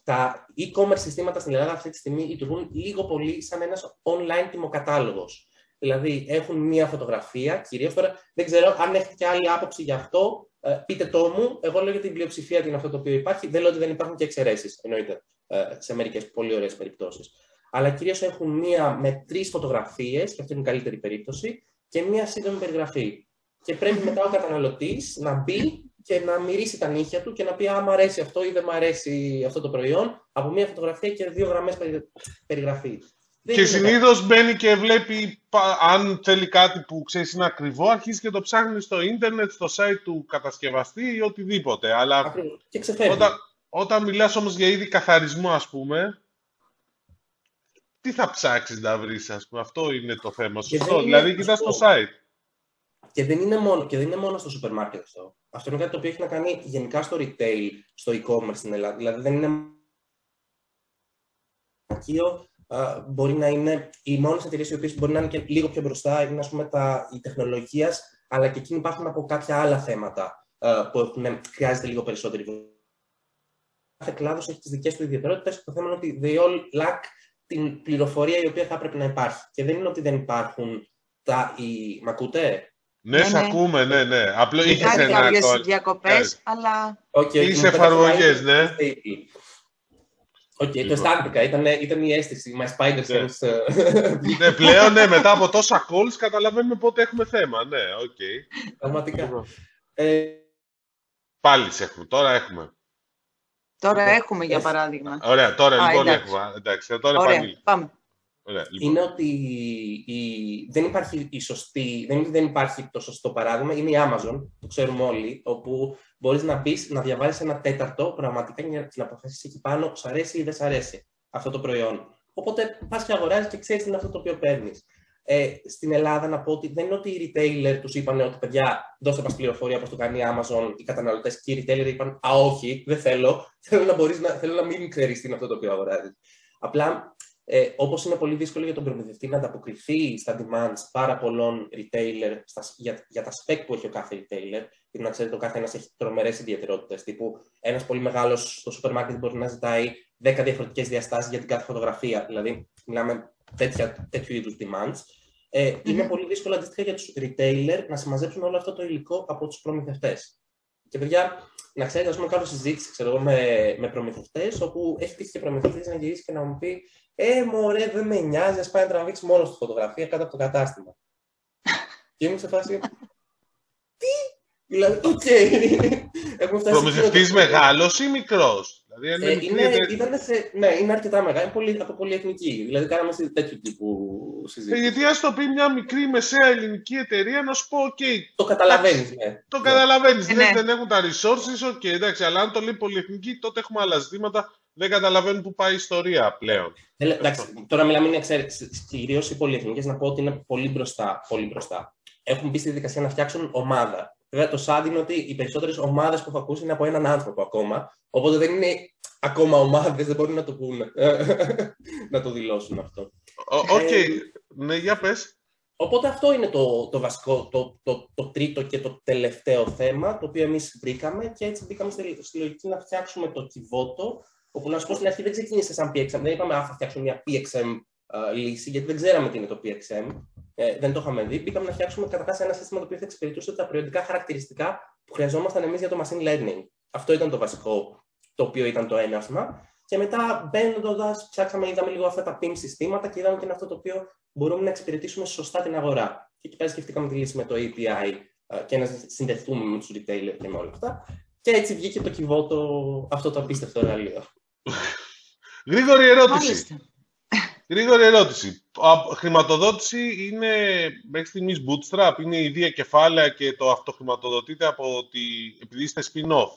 τα e-commerce συστήματα στην Ελλάδα αυτή τη στιγμή λειτουργούν λίγο πολύ σαν ένας online τιμοκατάλογος. Δηλαδή έχουν μία φωτογραφία, κυρίως τώρα δεν ξέρω αν έχετε και άλλη άποψη γι' αυτό, ε, πείτε το μου. Εγώ λέω για την πλειοψηφία ότι είναι αυτό το οποίο υπάρχει. Δεν λέω ότι δεν υπάρχουν και εξαιρέσεις, εννοείται, ε, σε μερικές πολύ ωραίες περιπτώσεις. Αλλά κυρίως έχουν μία με τρεις φωτογραφίες, και αυτή είναι η καλύτερη περίπτωση, και μία σύντομη περιγραφή. Και πρέπει μετά ο καταναλωτής να μπει και να μυρίσει τα νύχια του και να πει αν μου αρέσει αυτό ή δεν μου αρέσει αυτό το προϊόν από μία φωτογραφία και δύο γραμμές περιγραφή. Δεν Και είναι συνήθως μπαίνει και βλέπει πα- αν θέλει κάτι που ξέρεις είναι ακριβό, αρχίζει και το ψάχνει στο ίντερνετ, στο site του κατασκευαστή ή οτιδήποτε. Αλλά Ακριβώς. Και ξεφεύγει. όταν, όταν μιλάς όμως για είδη καθαρισμού, ας πούμε, τι θα ψάξεις να βρεις, ας πούμε; Αυτό είναι το θέμα. Και Σωστό. δεν είναι Δηλαδή, κοιτάς το σωστό. site. Και δεν, είναι μόνο, και δεν είναι μόνο στο σούπερ μάρκετ αυτό. Αυτό είναι κάτι το οποίο έχει να κάνει γενικά στο retail, στο e-commerce στην Ελλάδα. Δηλαδή δεν είναι Ακείο, α, μπορεί να είναι οι μόνες εταιρείες οι οποίες μπορεί να είναι και λίγο πιο μπροστά, είναι ας πούμε τα, η τεχνολογίας, αλλά και εκείνοι υπάρχουν από κάποια άλλα θέματα α, που έχουν, χρειάζεται λίγο περισσότερη βοήθεια. Κάθε κλάδος έχει τις δικές του ιδιαιτερότητες. Το θέμα είναι ότι they all lack την πληροφορία η οποία θα έπρεπε να υπάρχει. Και δεν είναι ότι δεν υπάρχουν τα. Οι... Μ' ακούτε; Ναι, Ναι, σ' ναι. ακούμε, ναι, ναι. Απλό είχες Κάτι ένα κάποιες call. διακοπές, αλλά Okay, Τις μου εφαρμογές, πέταξε ναι. ένα- Οκ, το Λοιπόν. αισθάνθηκα. Ήταν, ήταν η αίσθηση. My spider Ναι. sense. ε, ναι, πλέον, ναι, μετά από τόσα calls καταλαβαίνουμε πότε έχουμε θέμα. Ναι, οκ. Πραγματικά. Ε, Πάλι σε έχουμε. Τώρα έχουμε. τώρα Λοιπόν, έχουμε για ε, παράδειγμα. Ωραία, τώρα Α, λοιπόν εντάξει. έχουμε. Εντάξει, τώρα Ωραία, επανήλθε. πάμε. Ωραία, λοιπόν. είναι ότι η, δεν υπάρχει η σωστή, δεν, είναι ότι δεν υπάρχει το σωστό παράδειγμα, είναι η Amazon, το ξέρουμε όλοι, όπου μπορείς να μπει να διαβάζεις ένα τέταρτο πραγματικά και να- να αποφασίσεις εκεί πάνω, σ' αρέσει ή δεν σ' αρέσει αυτό το προϊόν. Οπότε πας και αγοράζεις και ξέρεις τι είναι αυτό το οποίο παίρνεις. Ε, στην Ελλάδα να πω ότι δεν είναι ότι οι retailer τους είπαν ότι παιδιά δώστε μας πληροφορία πώς το κάνει η Amazon, οι καταναλωτές και οι retailer είπαν α όχι, δεν θέλω, θέλω να, μπορείς να, θέλω να μην ξέρεις τι είναι αυτό το οποίο αγοράζεις. Απλά ε, Όπως είναι πολύ δύσκολο για τον προμηθευτή να ανταποκριθεί στα demands πάρα πολλών retailer στα, για, για τα spec που έχει ο κάθε retailer, γιατί να ξέρετε, ο κάθε ένα έχει τρομερές ιδιαιτερότητες. Τύπου ένας πολύ μεγάλος στο σούπερ μάρκετ μπορεί να ζητάει 10 διαφορετικές διαστάσεις για την κάθε φωτογραφία. Δηλαδή, μιλάμε τέτοια, τέτοιου είδους demands. Ε, Είναι πολύ δύσκολο αντίστοιχα για τους retailer να συμμαζέψουν όλο αυτό το υλικό από τους προμηθευτές. Και παιδιά, να ξέρετε, ας πούμε, κάνω συζήτηση ξέρω, εγώ, με, με προμηθευτές, όπου έχει τύχει και προμηθευτής να γυρίσει και να μου πει Ε, μωρέ, δεν με νοιάζει, ας πάει να τραβήξει μόνος τη φωτογραφία κάτω από το κατάστημα. και είμαι σε φάση. Τι! Δηλαδή, οκ. Έχουμε φτάσει. σε Προμηθευτής εκείνο το- μεγάλος ή μικρός; Δηλαδή, Ε, είναι, μικρή είναι, εταιρεία. ήταν σε, ναι, είναι αρκετά μεγάλη, είναι πολύ, από πολυεθνική. Δηλαδή, κάναμε σε τέτοιου τύπου Ε, συζήτηση. γιατί ας το πει μια μικρή μεσαία ελληνική εταιρεία να σου πω, οκ, Το καταλαβαίνεις, ναι. το Ναι. καταλαβαίνεις, Ε, ναι, ναι. δεν έχουν τα resources, ok, εντάξει, αλλά αν το λέει πολυεθνική, τότε έχουμε άλλα ζητήματα, δεν καταλαβαίνουν που πάει η ιστορία πλέον. Ε, εντάξει, τώρα μιλάμε είναι εξαίρεση. Κυρίως οι πολυεθνικές να πω ότι είναι πολύ μπροστά. Πολύ μπροστά. Έχουν μπει στη διαδικασία να φτιάξουν ομάδα. Βέβαια, το sad είναι ότι οι περισσότερες ομάδες που έχω ακούσει είναι από έναν άνθρωπο ακόμα. Οπότε δεν είναι ακόμα ομάδες, δεν μπορούν να το πούνε. να το δηλώσουν αυτό. Ο- Οκ, Ε, ναι, για πες. Οπότε αυτό είναι το, το βασικό, το, το, το τρίτο και το τελευταίο θέμα, το οποίο εμείς βρήκαμε και έτσι μπήκαμε στη, στη λογική να φτιάξουμε το Kivoto, Όπου να σου πω στην αρχή δεν ξεκίνησε σαν PXM. Δεν είπαμε, Α, θα φτιάξουμε μια PXM λύση, γιατί δεν ξέραμε τι είναι το PXM. Ε, δεν το είχαμε δει. Πήγαμε να φτιάξουμε καταρχά ένα σύστημα το οποίο θα εξυπηρετούσε τα προϊοντικά χαρακτηριστικά που χρειαζόμασταν εμείς για το machine learning. Αυτό ήταν το βασικό, το οποίο ήταν το έναυσμα. Και μετά μπαίνοντας, ψάξαμε, είδαμε λίγο αυτά τα PIM συστήματα και είδαμε και είναι αυτό το οποίο μπορούμε να εξυπηρετήσουμε σωστά την αγορά. Και εκεί πέρα σκεφτήκαμε τη λύση με το API και να συνδεθούμε με τους retailer και με όλα αυτά. Και έτσι βγήκε το κυβότο αυτό το απίστευτο εργαλείο. Γρήγορη ερώτηση. Γρήγορη ερώτηση. Χρηματοδότηση είναι μέχρι στιγμής bootstrap, είναι η ίδια κεφάλαια και το αυτοχρηματοδοτείτε από ότι επειδή είστε spin-off.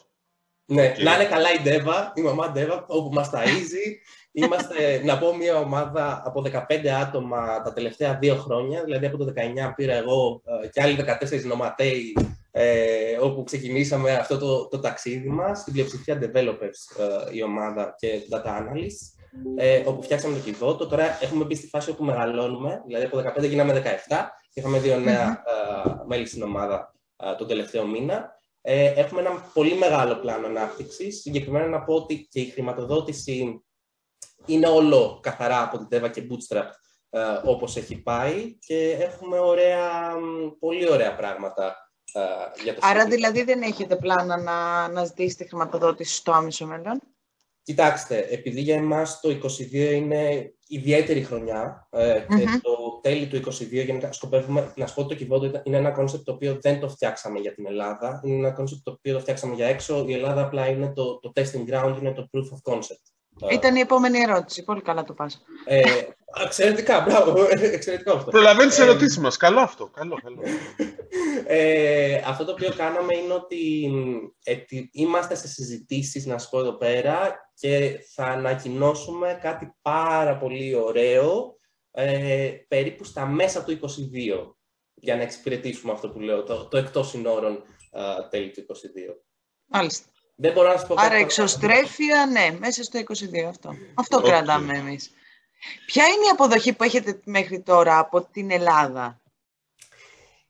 Ναι, να είναι καλά η Ντέβα, η μαμά Ντέβα, όπου μας ταΐζει. Είμαστε, να πω, μια ομάδα από 15 άτομα τα τελευταία δύο χρόνια, δηλαδή από το 19 πήρα εγώ ε, και άλλοι 14 νοματέοι, ε, όπου ξεκινήσαμε αυτό το, το ταξίδι μας, στην πλειοψηφία developers ε, η ομάδα και data analysts ε, όπου φτιάξαμε το κυβότο. Τώρα έχουμε μπει στη φάση όπου μεγαλώνουμε, δηλαδή από 15 γίναμε 17 και είχαμε δύο νέα mm-hmm. μέλη στην ομάδα ε, τον τελευταίο μήνα. Ε, έχουμε ένα πολύ μεγάλο πλάνο ανάπτυξης. Συγκεκριμένα να πω ότι και η χρηματοδότηση είναι όλο καθαρά από την Teva και Bootstrap ε, όπως έχει πάει και έχουμε ωραία, πολύ ωραία πράγματα ε, για το Άρα δηλαδή δεν έχετε πλάνα να, να ζητήσετε χρηματοδότηση στο άμεσο μέλλον; Κοιτάξτε, επειδή για εμάς το 2022 είναι ιδιαίτερη χρονιά ε, και το τέλη του 2022 γενικά σκοπεύουμε να σου πω ότι το Kivoto είναι ένα concept το οποίο δεν το φτιάξαμε για την Ελλάδα. Είναι ένα concept το οποίο το φτιάξαμε για έξω. Η Ελλάδα απλά είναι το, το testing ground, είναι το proof of concept. Ήταν η επόμενη ερώτηση. Πολύ καλά το πας. Ε, εξαιρετικά, μπράβο. Εξαιρετικά αυτό. Προλαβαίνεις τις ε, ερωτήσεις μας. Καλό αυτό. Καλό, καλό. Ε, αυτό το οποίο κάναμε είναι ότι ε, είμαστε σε συζητήσεις, να σου πω εδώ πέρα, και θα ανακοινώσουμε κάτι πάρα πολύ ωραίο ε, περίπου στα μέσα του 22 για να εξυπηρετήσουμε αυτό που λέω, το, το εκτός συνόρων ε, τέλη του 22. Μάλιστα. Δεν μπορώ να σου πω Άρα εξωστρέφεια, ναι, μέσα στο 22 αυτό. Αυτό κρατάμε εμείς. Ποια είναι η αποδοχή που έχετε μέχρι τώρα από την Ελλάδα;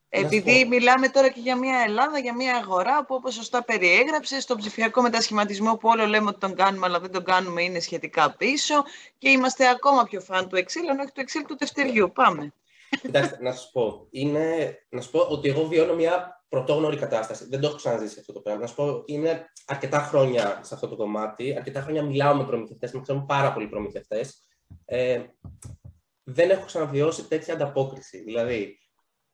Επειδή μιλάμε τώρα και για μια Ελλάδα, για μια αγορά που όπως σωστά περιέγραψες, στο ψηφιακό μετασχηματισμό που όλο λέμε ότι τον κάνουμε αλλά δεν τον κάνουμε είναι σχετικά πίσω και είμαστε ακόμα πιο φαν του Excel, ενώ όχι του Excel του τευτεριού. Πάμε. Κοιτάξτε, να σα πω, είναι, να σου πω ότι εγώ βιώνω μια πρωτόγνωρη κατάσταση. Δεν το έχω ξαναζήσει αυτό το πράγμα. Να σου πω, είναι αρκετά χρόνια σε αυτό το κομμάτι. Αρκετά χρόνια μιλάω με προμηθευτές, με ξέρουν πάρα πολλοί προμηθευτές. Ε, δεν έχω ξαναβιώσει τέτοια ανταπόκριση. Δηλαδή,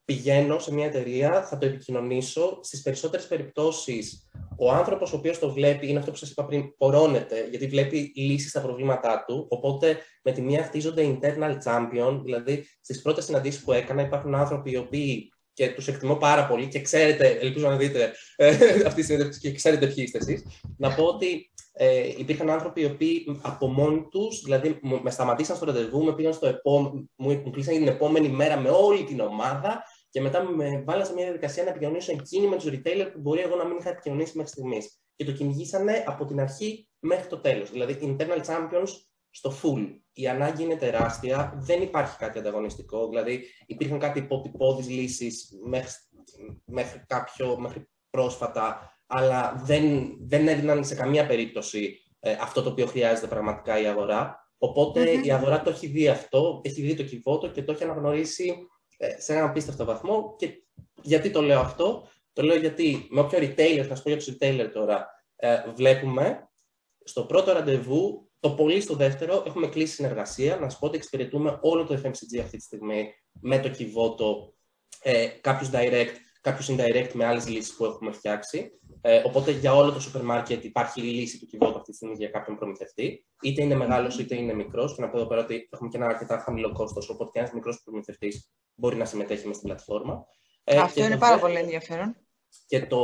πηγαίνω σε μια εταιρεία, θα το επικοινωνήσω. Στις περισσότερες περιπτώσεις, ο άνθρωπος ο οποίος το βλέπει είναι αυτό που σας είπα πριν, πορώνεται, γιατί βλέπει λύσεις στα προβλήματά του. Οπότε με τη μία χτίζονται internal champion, δηλαδή στις πρώτες συναντήσεις που έκανα υπάρχουν άνθρωποι οι οποίοι και τους εκτιμώ πάρα πολύ και ξέρετε, ελπίζω να δείτε ε, αυτή τη συνέντευξη και ξέρετε ποιοι είστε εσείς. Να πω ότι ε, υπήρχαν άνθρωποι οι οποίοι από μόνοι τους, δηλαδή με σταματήσαν στο ραντεβού, με πήγαν στο επόμενο, μου κλείσαν την επόμενη μέρα με όλη την ομάδα και μετά με βάλανε σε μια διαδικασία να επικοινωνήσω εκείνη με τους retailer που μπορεί εγώ να μην είχα επικοινωνήσει μέχρι στιγμής. Και το κυνηγήσανε από την αρχή μέχρι το τέλος. Δηλαδή, internal champions στο full. Η ανάγκη είναι τεράστια, δεν υπάρχει κάτι ανταγωνιστικό. Δηλαδή, υπήρχαν κάτι υποτυπώδεις λύσεις μέχρι, μέχρι, κάποιο, μέχρι πρόσφατα, αλλά δεν, δεν έδιναν σε καμία περίπτωση ε, αυτό το οποίο χρειάζεται πραγματικά η αγορά. η αγορά το έχει δει αυτό, έχει δει το κυβότο και το έχει αναγνωρίσει ε, σε έναν απίστευτο βαθμό. Και γιατί το λέω αυτό, το λέω γιατί με όποιο retailer, θα σου πω για τους retailer τώρα, ε, βλέπουμε στο πρώτο ραντεβού, το πολύ στο δεύτερο, έχουμε κλείσει συνεργασία. Να σου πω ότι εξυπηρετούμε όλο το FMCG αυτή τη στιγμή με το Kivoto, ε, κάποιους direct, κάποιους indirect με άλλες λύσεις που έχουμε φτιάξει. Ε, οπότε για όλο το σούπερ μάρκετ υπάρχει η λύση του Kivoto αυτή τη στιγμή για κάποιον προμηθευτή. Είτε είναι μεγάλος είτε είναι μικρός. Και να πω εδώ πέρα ότι έχουμε και ένα αρκετά χαμηλό κόστος. Οπότε και ένας μικρός προμηθευτής μπορεί να συμμετέχει μες στην πλατφόρμα. Ε, Αυτό είναι πάρα πολύ ενδιαφέρον. Και το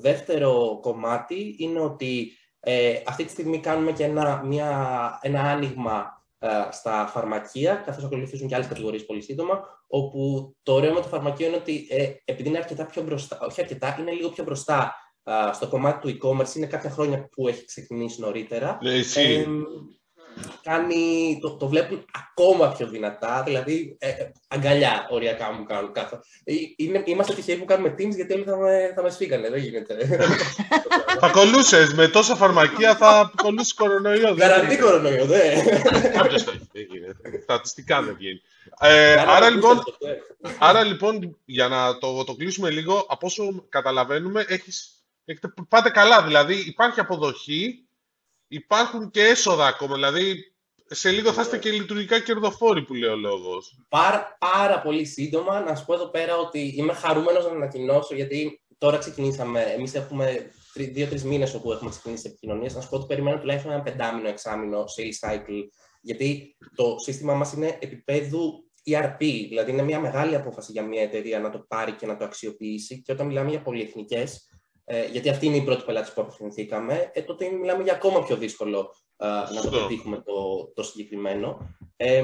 δεύτερο κομμάτι είναι ότι ε, αυτή τη στιγμή κάνουμε και ένα, μια, ένα άνοιγμα ε, στα φαρμακεία, καθώς ακολουθήσουν και άλλες κατηγορίες πολύ σύντομα, όπου το ωραίο με το φαρμακείο είναι ότι ε, επειδή είναι αρκετά πιο μπροστά, όχι αρκετά, είναι λίγο πιο μπροστά στο κομμάτι του e-commerce, είναι κάποια χρόνια που έχει ξεκινήσει νωρίτερα. Ε, κάνει, το, το βλέπουν ακόμα πιο δυνατά, δηλαδή ε, ε αγκαλιά οριακά μου κάνουν κάθε. Ε, είναι, είμαστε τυχαίοι που κάνουμε Teams γιατί όλοι θα με, θα με σφίγανε, δεν γίνεται. θα κολούσε με τόσα φαρμακεία, θα κολούσε κορονοϊό. Γαραντή κορονοϊό, δε. Κάποιος το έχει, δεν γίνεται. Στατιστικά δεν βγαίνει. Ε, άρα, λοιπόν, άρα λοιπόν, για να το, το κλείσουμε λίγο, από όσο καταλαβαίνουμε, έχεις, έχετε, πάτε καλά. Δηλαδή, υπάρχει αποδοχή, υπάρχουν και έσοδα ακόμα. Δηλαδή, σε λίγο θα είστε και λειτουργικά κερδοφόροι που λέει ο λόγος. Πάρα, πάρα πολύ σύντομα να σου πω εδώ πέρα ότι είμαι χαρούμενος να ανακοινώσω γιατί τώρα ξεκινήσαμε. Εμείς έχουμε δύο-τρεις μήνες όπου έχουμε ξεκινήσει επικοινωνίες. Να σου πω ότι περιμένω τουλάχιστον ένα πεντάμινο, εξάμινο sales cycle. Γιατί το σύστημα μας είναι επίπεδου ERP, δηλαδή είναι μια μεγάλη απόφαση για μια εταιρεία να το πάρει και να το αξιοποιήσει. Και όταν μιλάμε για πολυεθνικές, ε, γιατί αυτή είναι η πρώτη πελάτη που απευθυνθήκαμε, ε, τότε μιλάμε για ακόμα πιο δύσκολο ε, να το πετύχουμε το, το συγκεκριμένο. Ε,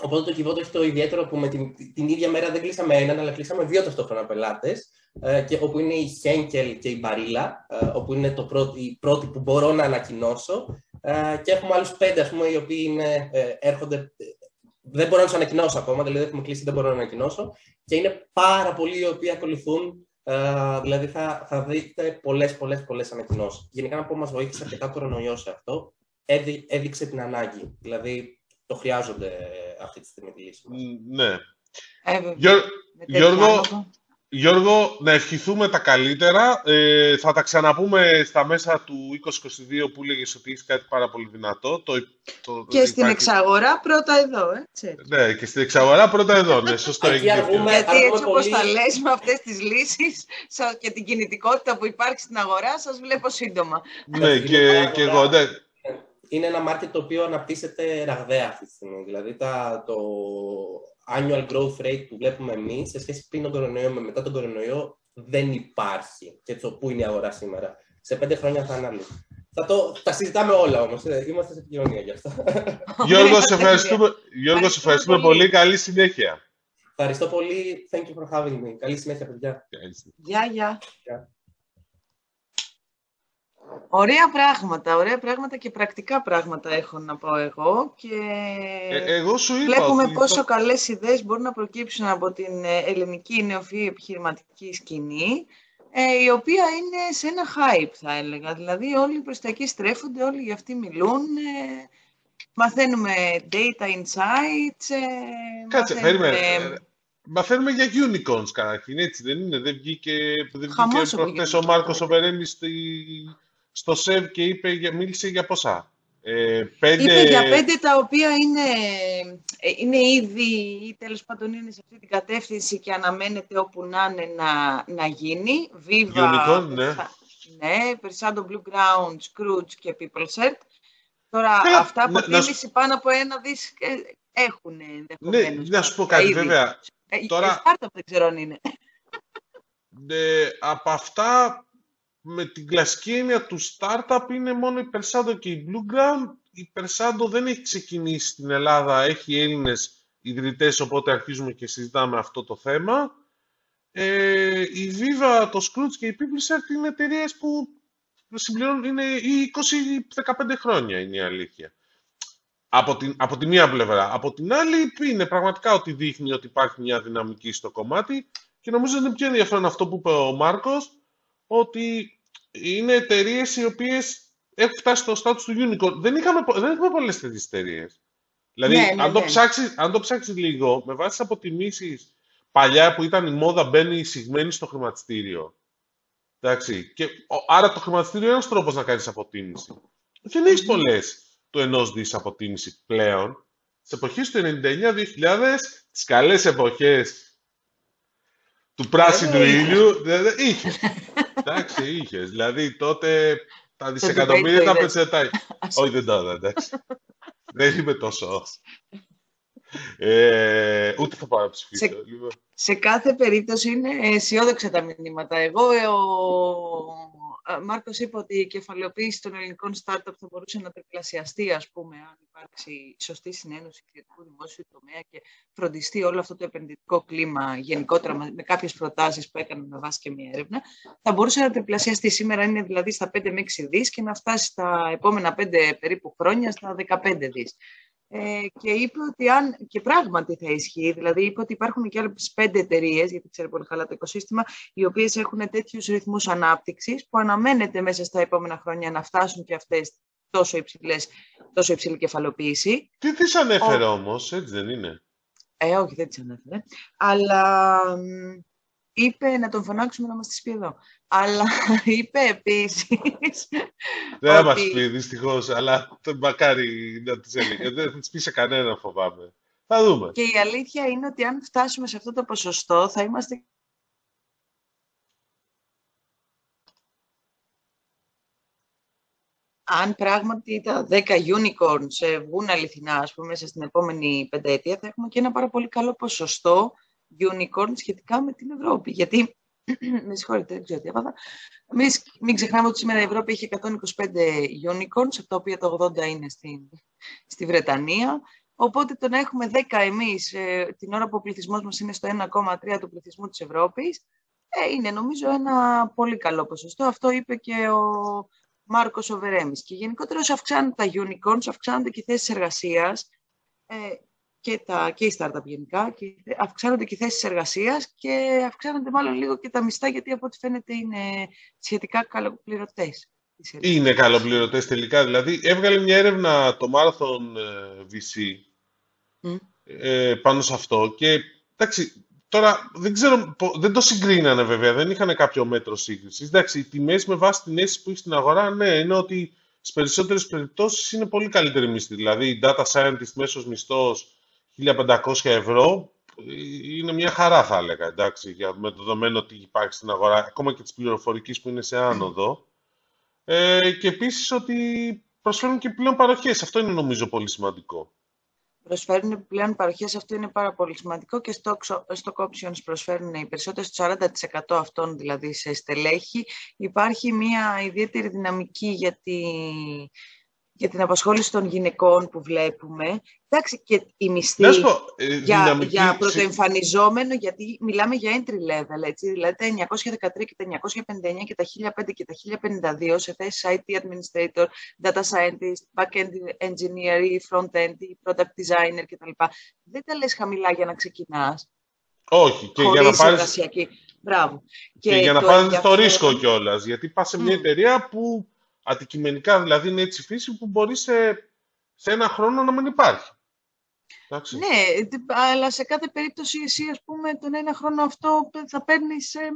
οπότε το Kivoto έχει το ιδιαίτερο που με την, την ίδια μέρα δεν κλείσαμε έναν, αλλά κλείσαμε δύο ταυτόχρονα πελάτες. Ε, και όπου είναι η Henkel και η Barilla, ε, όπου είναι το πρώτο, η πρώτη που μπορώ να ανακοινώσω. Ε, και έχουμε άλλους πέντε, ας πούμε, οι οποίοι είναι, ε, έρχονται δεν μπορώ να τους ανακοινώσω ακόμα, δηλαδή έχουμε κλείσει, δεν μπορώ να ανακοινώσω. Και είναι πάρα πολλοί οι οποίοι ακολουθούν Uh, δηλαδή θα, θα δείτε πολλές πολλές πολλές ανακοινώσεις. Γενικά να πω μας βοήθησε αρκετά κορονοϊό σε αυτό. Έδει, έδειξε την ανάγκη. Δηλαδή το χρειάζονται αυτή τη στιγμή τη λύση. Ναι. Ε, Γιώργο, Γιώργο, να ευχηθούμε τα καλύτερα. Ε, θα τα ξαναπούμε στα μέσα του 2022 που έλεγε ότι έχει κάτι πάρα πολύ δυνατό. Το, το, και στην εξαγορά πρώτα εδώ, έτσι. Ναι, και στην εξαγορά πρώτα εδώ, ναι, σωστό. Γιατί έτσι όπως τα λες με αυτές τις λύσεις και την κινητικότητα που υπάρχει στην αγορά, σας βλέπω σύντομα. Ναι, και, και εγώ, ναι. Είναι ένα market το οποίο αναπτύσσεται ραγδαία αυτή τη στιγμή. Δηλαδή τα, το, annual growth rate που βλέπουμε εμείς σε σχέση πριν τον κορονοϊό με μετά τον κορονοϊό δεν υπάρχει. Και το πού είναι η αγορά σήμερα. Σε πέντε χρόνια θα είναι άλλο. Θα το, τα συζητάμε όλα όμως. Ε, είμαστε σε επικοινωνία γι' αυτό. Γιώργο, σε ευχαριστούμε, Γιώργο, σε ευχαριστούμε πολύ. Καλή συνέχεια. Ευχαριστώ πολύ. Thank you for having me. Καλή συνέχεια, παιδιά. Γεια, γεια. Ωραία πράγματα, ωραία πράγματα και πρακτικά πράγματα έχω να πω εγώ και ε, εγώ σου είπα βλέπουμε πόσο καλές ιδέες μπορούν να προκύψουν από την ε, ελληνική νεοφυή επιχειρηματική σκηνή ε, η οποία είναι σε ένα hype θα έλεγα, δηλαδή όλοι προς τα εκεί στρέφονται, όλοι για αυτή μιλούν, μαθαίνουμε data insights. Κάτσε, μαθαίνουμε... Μαθαίνουμε για unicorns καταρχήν, έτσι δεν είναι. Δεν βγήκε, δεν βγήκε ο Μάρκος ο στη, στο ΣΕΒ και είπε, μίλησε για ποσά. Ε, πέντε... Είπε για πέντε τα οποία είναι, ε, είναι ήδη ή τέλος πάντων είναι σε αυτή την κατεύθυνση και αναμένεται όπου να είναι να, να γίνει. Viva, Unicorn, ναι. ναι, Persado Blue Ground, Scrooge και PeopleSet. Τώρα ε, αυτά από να, πάνω από ένα δις ε, έχουν ενδεχομένως. Ναι, να σου πω κάτι βέβαια. Ε, Τώρα... startup δεν ξέρω αν είναι. Ναι, από αυτά με την κλασική έννοια του startup είναι μόνο η Persado και η Blue Ground. Η Persado δεν έχει ξεκινήσει στην Ελλάδα, έχει Έλληνες ιδρυτές, οπότε αρχίζουμε και συζητάμε αυτό το θέμα. Ε, η Viva, το Scrooge και η PeopleSert είναι εταιρείες που συμπληρώνουν, είναι ή 20-15 χρόνια είναι η αλήθεια. Από την, από τη μία πλευρά. Από την άλλη είναι πραγματικά ότι δείχνει ότι υπάρχει μια δυναμική στο κομμάτι και νομίζω είναι πιο ενδιαφέρον αυτό που είπε ο Μάρκος, ότι είναι εταιρείες οι οποίες έχουν φτάσει στο status του unicorn. Δεν, είχαμε, δεν έχουμε πολλές τέτοιες εταιρείες. Δηλαδή, ναι, ναι, αν, το ναι. ψάξεις, αν το ψάξεις λίγο, με βάση τις αποτιμήσεις παλιά που ήταν η μόδα μπαίνει εισηγμένη στο χρηματιστήριο. Εντάξει. Και, άρα το χρηματιστήριο είναι ένας τρόπος να κάνεις αποτίμηση. Δεν έχεις πολλές το ενός δις αποτίμηση πλέον. Σε εποχέ του 99-2000, τις καλές εποχές του πράσινου ήλιου, δεν είχες. Εντάξει, είχες. Δηλαδή τότε τα δισεκατομμύρια τα πετσετάει. Όχι, δεν τα εντάξει. Δεν είμαι τόσο. Ε, ούτε θα πάρω ψηφίσω. Σε, σε κάθε περίπτωση είναι αισιόδοξα τα μηνύματα. Εγώ, ε, ο, Μάρκος είπε ότι η κεφαλαιοποίηση των ελληνικών startup θα μπορούσε να τριπλασιαστεί, ας πούμε, αν υπάρξει σωστή συνένωση ιδιωτικού δημόσιου τομέα και φροντιστεί όλο αυτό το επενδυτικό κλίμα γενικότερα με κάποιες προτάσεις που έκαναν με βάση και μια έρευνα, θα μπορούσε να τριπλασιαστεί. Σήμερα είναι δηλαδή στα 5 με 6 δις και να φτάσει στα επόμενα 5 περίπου χρόνια στα 15 δις. Ε, και είπε ότι αν, και πράγματι θα ισχύει, δηλαδή είπε ότι υπάρχουν και άλλες πέντε εταιρείες, γιατί ξέρει πολύ καλά το οικοσύστημα, οι οποίες έχουν τέτοιους ρυθμούς ανάπτυξης που αναμένεται μέσα στα επόμενα χρόνια να φτάσουν και αυτές τόσο, υψηλές, τόσο υψηλή κεφαλοποίηση. Τι τις ανέφερε Ο... όμως, έτσι δεν είναι; Ε, όχι, δεν τις ανέφερε. Αλλά είπε να τον φωνάξουμε να μας τις πει εδώ. Αλλά είπε επίσης... Δεν θα μας πει δυστυχώς, αλλά τον μακάρι να τις έλεγε. Δεν θα τις πει σε κανένα φοβάμαι. Θα δούμε. Και η αλήθεια είναι ότι αν φτάσουμε σε αυτό το ποσοστό θα είμαστε αν πράγματι τα 10 unicorns βγουν αληθινά, ας πούμε, μέσα στην επόμενη πενταετία, θα έχουμε και ένα πάρα πολύ καλό ποσοστό unicorn σχετικά με την Ευρώπη. Γιατί, με συγχωρείτε, δεν ξέρω τι έπαθα, μην, μην ξεχνάμε ότι σήμερα η Ευρώπη έχει 125 unicorns, από τα οποία το 80 είναι στη, στη Βρετανία. Οπότε το να έχουμε 10 εμείς ε, την ώρα που ο πληθυσμός μας είναι στο 1,3 του πληθυσμού της Ευρώπης, ε, είναι νομίζω ένα πολύ καλό ποσοστό. Αυτό είπε και ο Μάρκος Οβερέμις. Και γενικότερα όσο αυξάνονται τα unicorns, αυξάνονται και οι θέσεις εργασίας. Ε, και, τα, και η startup γενικά και αυξάνονται και οι θέσεις εργασίας και αυξάνονται μάλλον λίγο και τα μισθά γιατί από ό,τι φαίνεται είναι σχετικά καλοπληρωτές. Είναι καλοπληρωτές τελικά. Δηλαδή έβγαλε μια έρευνα το Marathon ε, VC ε, πάνω σε αυτό και εντάξει, τώρα δεν ξέρω, δεν το συγκρίνανε βέβαια, δεν είχαν κάποιο μέτρο σύγκρισης. Εντάξει, οι τιμές με βάση την αίσθηση που έχεις στην αγορά, ναι, είναι ότι στις περισσότερες περιπτώσεις είναι πολύ καλύτερη μισθή. Δηλαδή, data scientist μέσος μισθός 1500 ευρώ είναι μια χαρά θα έλεγα, εντάξει, για, με το δεδομένο ότι υπάρχει στην αγορά, ακόμα και της πληροφορικής που είναι σε άνοδο. Ε, και επίσης ότι προσφέρουν και πλέον παροχές. Αυτό είναι νομίζω πολύ σημαντικό. Προσφέρουν πλέον παροχές, αυτό είναι πάρα πολύ σημαντικό και στο stock options προσφέρουν οι περισσότερες, το 40% αυτών δηλαδή σε στελέχη. Υπάρχει μια ιδιαίτερη δυναμική για τη για την απασχόληση των γυναικών που βλέπουμε. Εντάξει, και η μισθή ε, για, για πρωτοεμφανιζόμενο, γιατί μιλάμε για entry level, έτσι, δηλαδή τα 913 και τα 959 και τα 1005 και τα 1052 σε θέσεις IT administrator, data scientist, back-end engineer ή front-end ή product designer κτλ. Δεν τα λες χαμηλά για να ξεκινάς. Όχι, και για να πάρεις... Μπράβο. Και, και για να πάρεις το ρίσκο κιόλας, γιατί πας σε μια εταιρεία που Αντικειμενικά δηλαδή είναι έτσι φύση που μπορεί σε, σε ένα χρόνο να μην υπάρχει. Ναι, αλλά σε κάθε περίπτωση εσύ ας πούμε τον ένα χρόνο αυτό θα παίρνεις ε,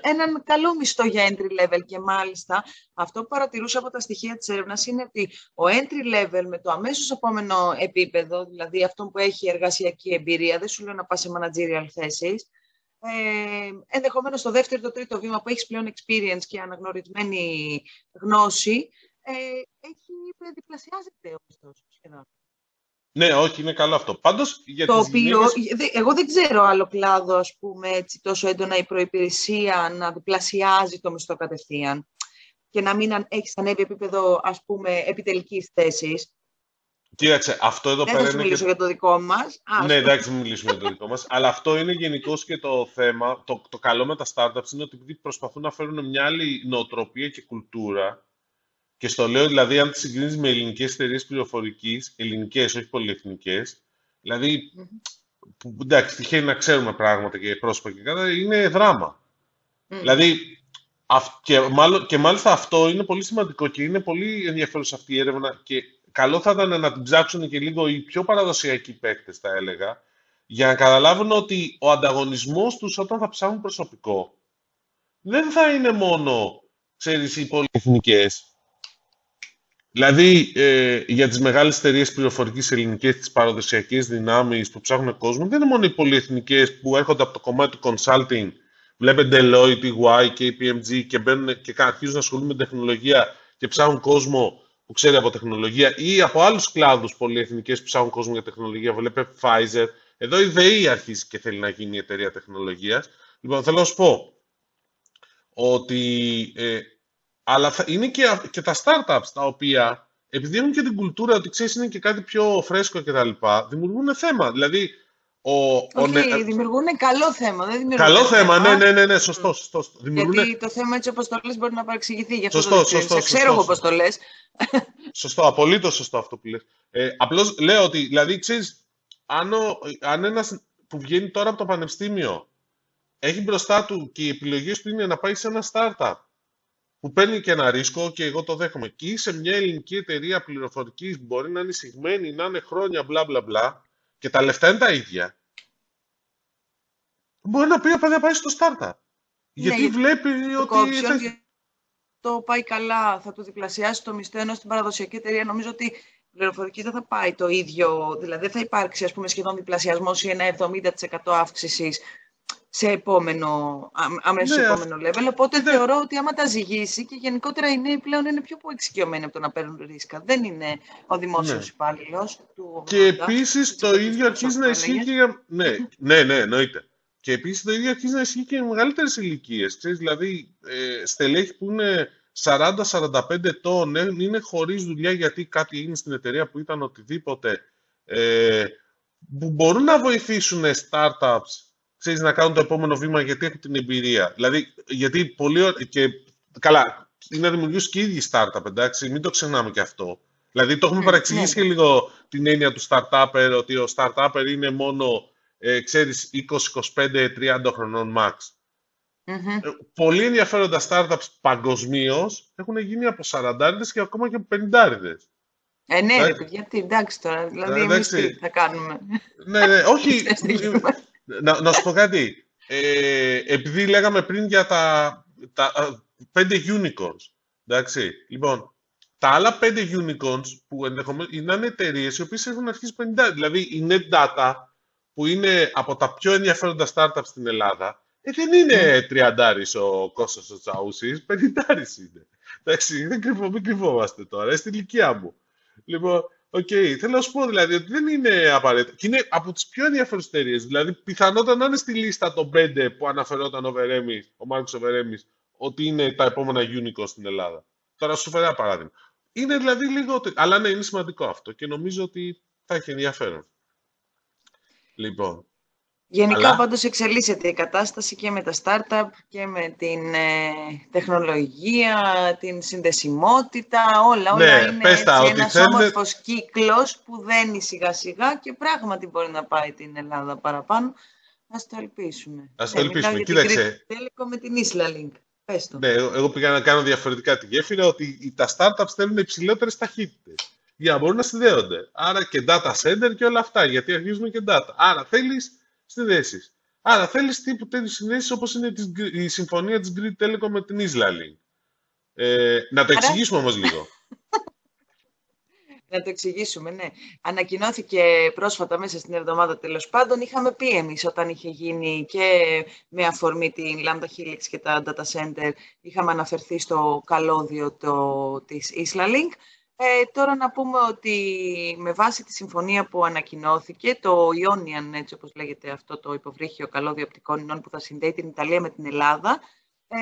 έναν καλό μισθό για entry level και μάλιστα αυτό που παρατηρούσα από τα στοιχεία της έρευνας είναι ότι ο entry level με το αμέσως επόμενο επίπεδο, δηλαδή αυτό που έχει εργασιακή εμπειρία, δεν σου λέω να πας σε managerial θέσεις, ε, ενδεχομένως το δεύτερο ή το τρίτο βήμα που έχεις πλέον experience και αναγνωρισμένη γνώση, ε, έχει διπλασιάζεται ο μισθό σχεδόν. Ναι, όχι, είναι καλό αυτό. Πάντως, για το οποίο, εγώ δεν ξέρω άλλο κλάδο, ας πούμε, έτσι, τόσο έντονα η προϋπηρεσία να διπλασιάζει το μισθό κατευθείαν και να μην έχεις ανέβει επίπεδο, ας πούμε, επιτελικής θέσης. Κοίταξε, αυτό εδώ πέρα. Δεν θα μιλήσω για το δικό μας. Ναι, εντάξει, μην μιλήσουμε για το δικό μας. Αλλά αυτό είναι γενικώς και το θέμα. Το, το καλό με τα startups είναι ότι επειδή προσπαθούν να φέρουν μια άλλη νοοτροπία και κουλτούρα. Και στο λέω δηλαδή, αν τη συγκρίνεις με ελληνικές εταιρείες πληροφορικής, ελληνικές, όχι πολυεθνικές, δηλαδή. Που, εντάξει, τυχαίνει να ξέρουμε πράγματα και πρόσωπα και κάτι, είναι δράμα. Δηλαδή, και, μάλλον, και μάλιστα αυτό είναι πολύ σημαντικό και είναι πολύ ενδιαφέρον αυτή η έρευνα και καλό θα ήταν να την ψάξουν και λίγο οι πιο παραδοσιακοί παίκτες, θα έλεγα, για να καταλάβουν ότι ο ανταγωνισμός τους όταν θα ψάχνουν προσωπικό δεν θα είναι μόνο, ξέρεις, οι πολυεθνικές. Δηλαδή, ε, για τις μεγάλες εταιρείες πληροφορικής ελληνικές, τις παραδοσιακές δυνάμεις που ψάχνουν κόσμο, δεν είναι μόνο οι πολυεθνικές που έρχονται από το κομμάτι του consulting, βλέπετε Deloitte, EY και PMG και, μπαίνουν, και αρχίζουν να ασχολούν με τεχνολογία και ψάχνουν κόσμο που ξέρει από τεχνολογία ή από άλλους κλάδους πολυεθνικές που ψάχνουν κόσμο για τεχνολογία. Βλέπε Pfizer. Εδώ η ΔΕΗ αρχίζει και θέλει να γίνει η εταιρεία τεχνολογίας. Λοιπόν, θέλω να σου πω ότι ε, Αλλά είναι και, και τα startups τα οποία, επειδή έχουν και την κουλτούρα ότι ξέρεις είναι και κάτι πιο φρέσκο κτλ., δημιουργούν θέμα. Δηλαδή, ο, Όχι, ο... δημιουργούν καλό θέμα. Δεν δημιουργούν καλό θέμα, ναι, ναι, ναι, ναι, σωστό. σωστό. Δημιουργούν... Γιατί το θέμα έτσι όπως το λες μπορεί να παρεξηγηθεί. Γι' αυτό σωστό, το σωστό, σωστό, Ξέρω εγώ πώς το λες. Σωστό, απολύτως σωστό αυτό που λες. Ε, απλώς λέω ότι, δηλαδή, ξέρεις, αν, ο, αν ένας που βγαίνει τώρα από το πανεπιστήμιο έχει μπροστά του και οι επιλογές του είναι να πάει σε ένα startup που παίρνει και ένα ρίσκο και εγώ το δέχομαι. Και είσαι μια ελληνική εταιρεία πληροφορικής μπορεί να είναι συγμένη, να είναι χρόνια, μπλα μπλα μπλα, και τα λεφτά είναι τα ίδια. Μπορεί να πει να πάει στο startup. Ναι, γιατί βλέπει ότι. Το πάει καλά, θα του διπλασιάσει το μισθό, ενώ στην παραδοσιακή εταιρεία νομίζω ότι η πληροφορική δεν θα πάει το ίδιο. Δηλαδή δεν θα υπάρξει ας πούμε, σχεδόν διπλασιασμός ή ένα 70% αύξησης σε επόμενο, αμέσως ναι, επόμενο level. Οπότε ναι. θεωρώ ότι άμα τα ζυγίσει και γενικότερα οι νέοι πλέον είναι πιο εξοικειωμένοι από το να παίρνουν ρίσκα. Δεν είναι ο δημόσιος ναι. υπάλληλος του. Και επίσης το ίδιο αρχίζει να ισχύει και για. Ναι, ναι, ναι, εννοείται. Και επίσης το ίδιο αρχίζει να ισχύει και για μεγαλύτερες ηλικίες. Δηλαδή, ε, στελέχη που είναι 40-45 ετών, ε, είναι χωρίς δουλειά γιατί κάτι είναι στην εταιρεία που ήταν οτιδήποτε. Ε, που μπορούν να βοηθήσουν startups ξέρεις, να κάνουν το επόμενο βήμα γιατί έχουν την εμπειρία. Δηλαδή, γιατί πολύ και καλά, είναι να δημιουργήσουν και οι ίδιοι startup, εντάξει, μην το ξεχνάμε και αυτό. Δηλαδή, το έχουμε ναι, παραξηγήσει ναι. και λίγο την έννοια του startupper, ότι ο startupper είναι μόνο, ε, ξέρεις, 20, 25, 30 χρονών max. Mm-hmm. πολύ ενδιαφέροντα startups παγκοσμίως έχουν γίνει από 40 και ακόμα και από 50 ε, ναι, γιατί εντάξει τώρα, δηλαδή εμείς τι θα κάνουμε. Ναι, ναι, όχι, να, να σου πω κάτι. Ε, επειδή λέγαμε πριν για τα, τα πέντε unicorns, εντάξει, λοιπόν, τα άλλα πέντε unicorns που ενδεχομένως είναι εταιρείε οι οποίες έχουν αρχίσει 50, δηλαδή η NetData που είναι από τα πιο ενδιαφέροντα startups στην Ελλάδα, ε, δεν είναι τριαντάρης ο Κώστας ο Τσαούσης, πενηντάρης είναι. Εντάξει, δεν κρυβώ, μην κρυβόμαστε τώρα, στην ηλικία μου. Λοιπόν, Ok, okay. θέλω να σου πω δηλαδή ότι δεν είναι απαραίτητο. Και είναι από τις πιο ενδιαφέρουσες εταιρείες. Δηλαδή, πιθανότατα να είναι στη λίστα των πέντε που αναφερόταν ο, Βερέμις, ο Μάρκος Βερέμης, ότι είναι τα επόμενα unicorn στην Ελλάδα. Τώρα σου φέρω ένα παράδειγμα. Είναι δηλαδή λίγο. Αλλά ναι, είναι σημαντικό αυτό και νομίζω ότι θα έχει ενδιαφέρον. Λοιπόν. Γενικά Αλλά... πάντως εξελίσσεται η κατάσταση και με τα startup και με την ε, τεχνολογία, την συνδεσιμότητα, όλα, όλα ναι, είναι έτσι, τα, ένας θέλετε... όμορφος κύκλος που δένει σιγά σιγά και πράγματι μπορεί να πάει την Ελλάδα παραπάνω. Ας το ελπίσουμε. Ας το ναι, ελπίσουμε, κοίταξε. Τέλικο με την Isla Link. Πες το. Ναι, εγώ πήγα να κάνω διαφορετικά τη γέφυρα ότι τα startups θέλουν υψηλότερες ταχύτητες για να μπορούν να συνδέονται. Άρα και data center και όλα αυτά, γιατί αρχίζουν και data. Άρα θέλεις συνδέσεις. Άρα θέλεις τύπου τέτοιες συνδέσεις όπως είναι η συμφωνία της Greek Telecom με την Isla Ε, να το εξηγήσουμε όμως λίγο. Να το εξηγήσουμε, ναι. Ανακοινώθηκε πρόσφατα μέσα στην εβδομάδα τέλος πάντων. Είχαμε πει εμείς όταν είχε γίνει και με αφορμή την Lambda Helix και τα data center, είχαμε αναφερθεί στο καλώδιο το, της Islalik. Ε, τώρα να πούμε ότι με βάση τη συμφωνία που ανακοινώθηκε, το Ionian, έτσι όπως λέγεται αυτό το υποβρύχιο καλώδιο οπτικών ινών που θα συνδέει την Ιταλία με την Ελλάδα, ε,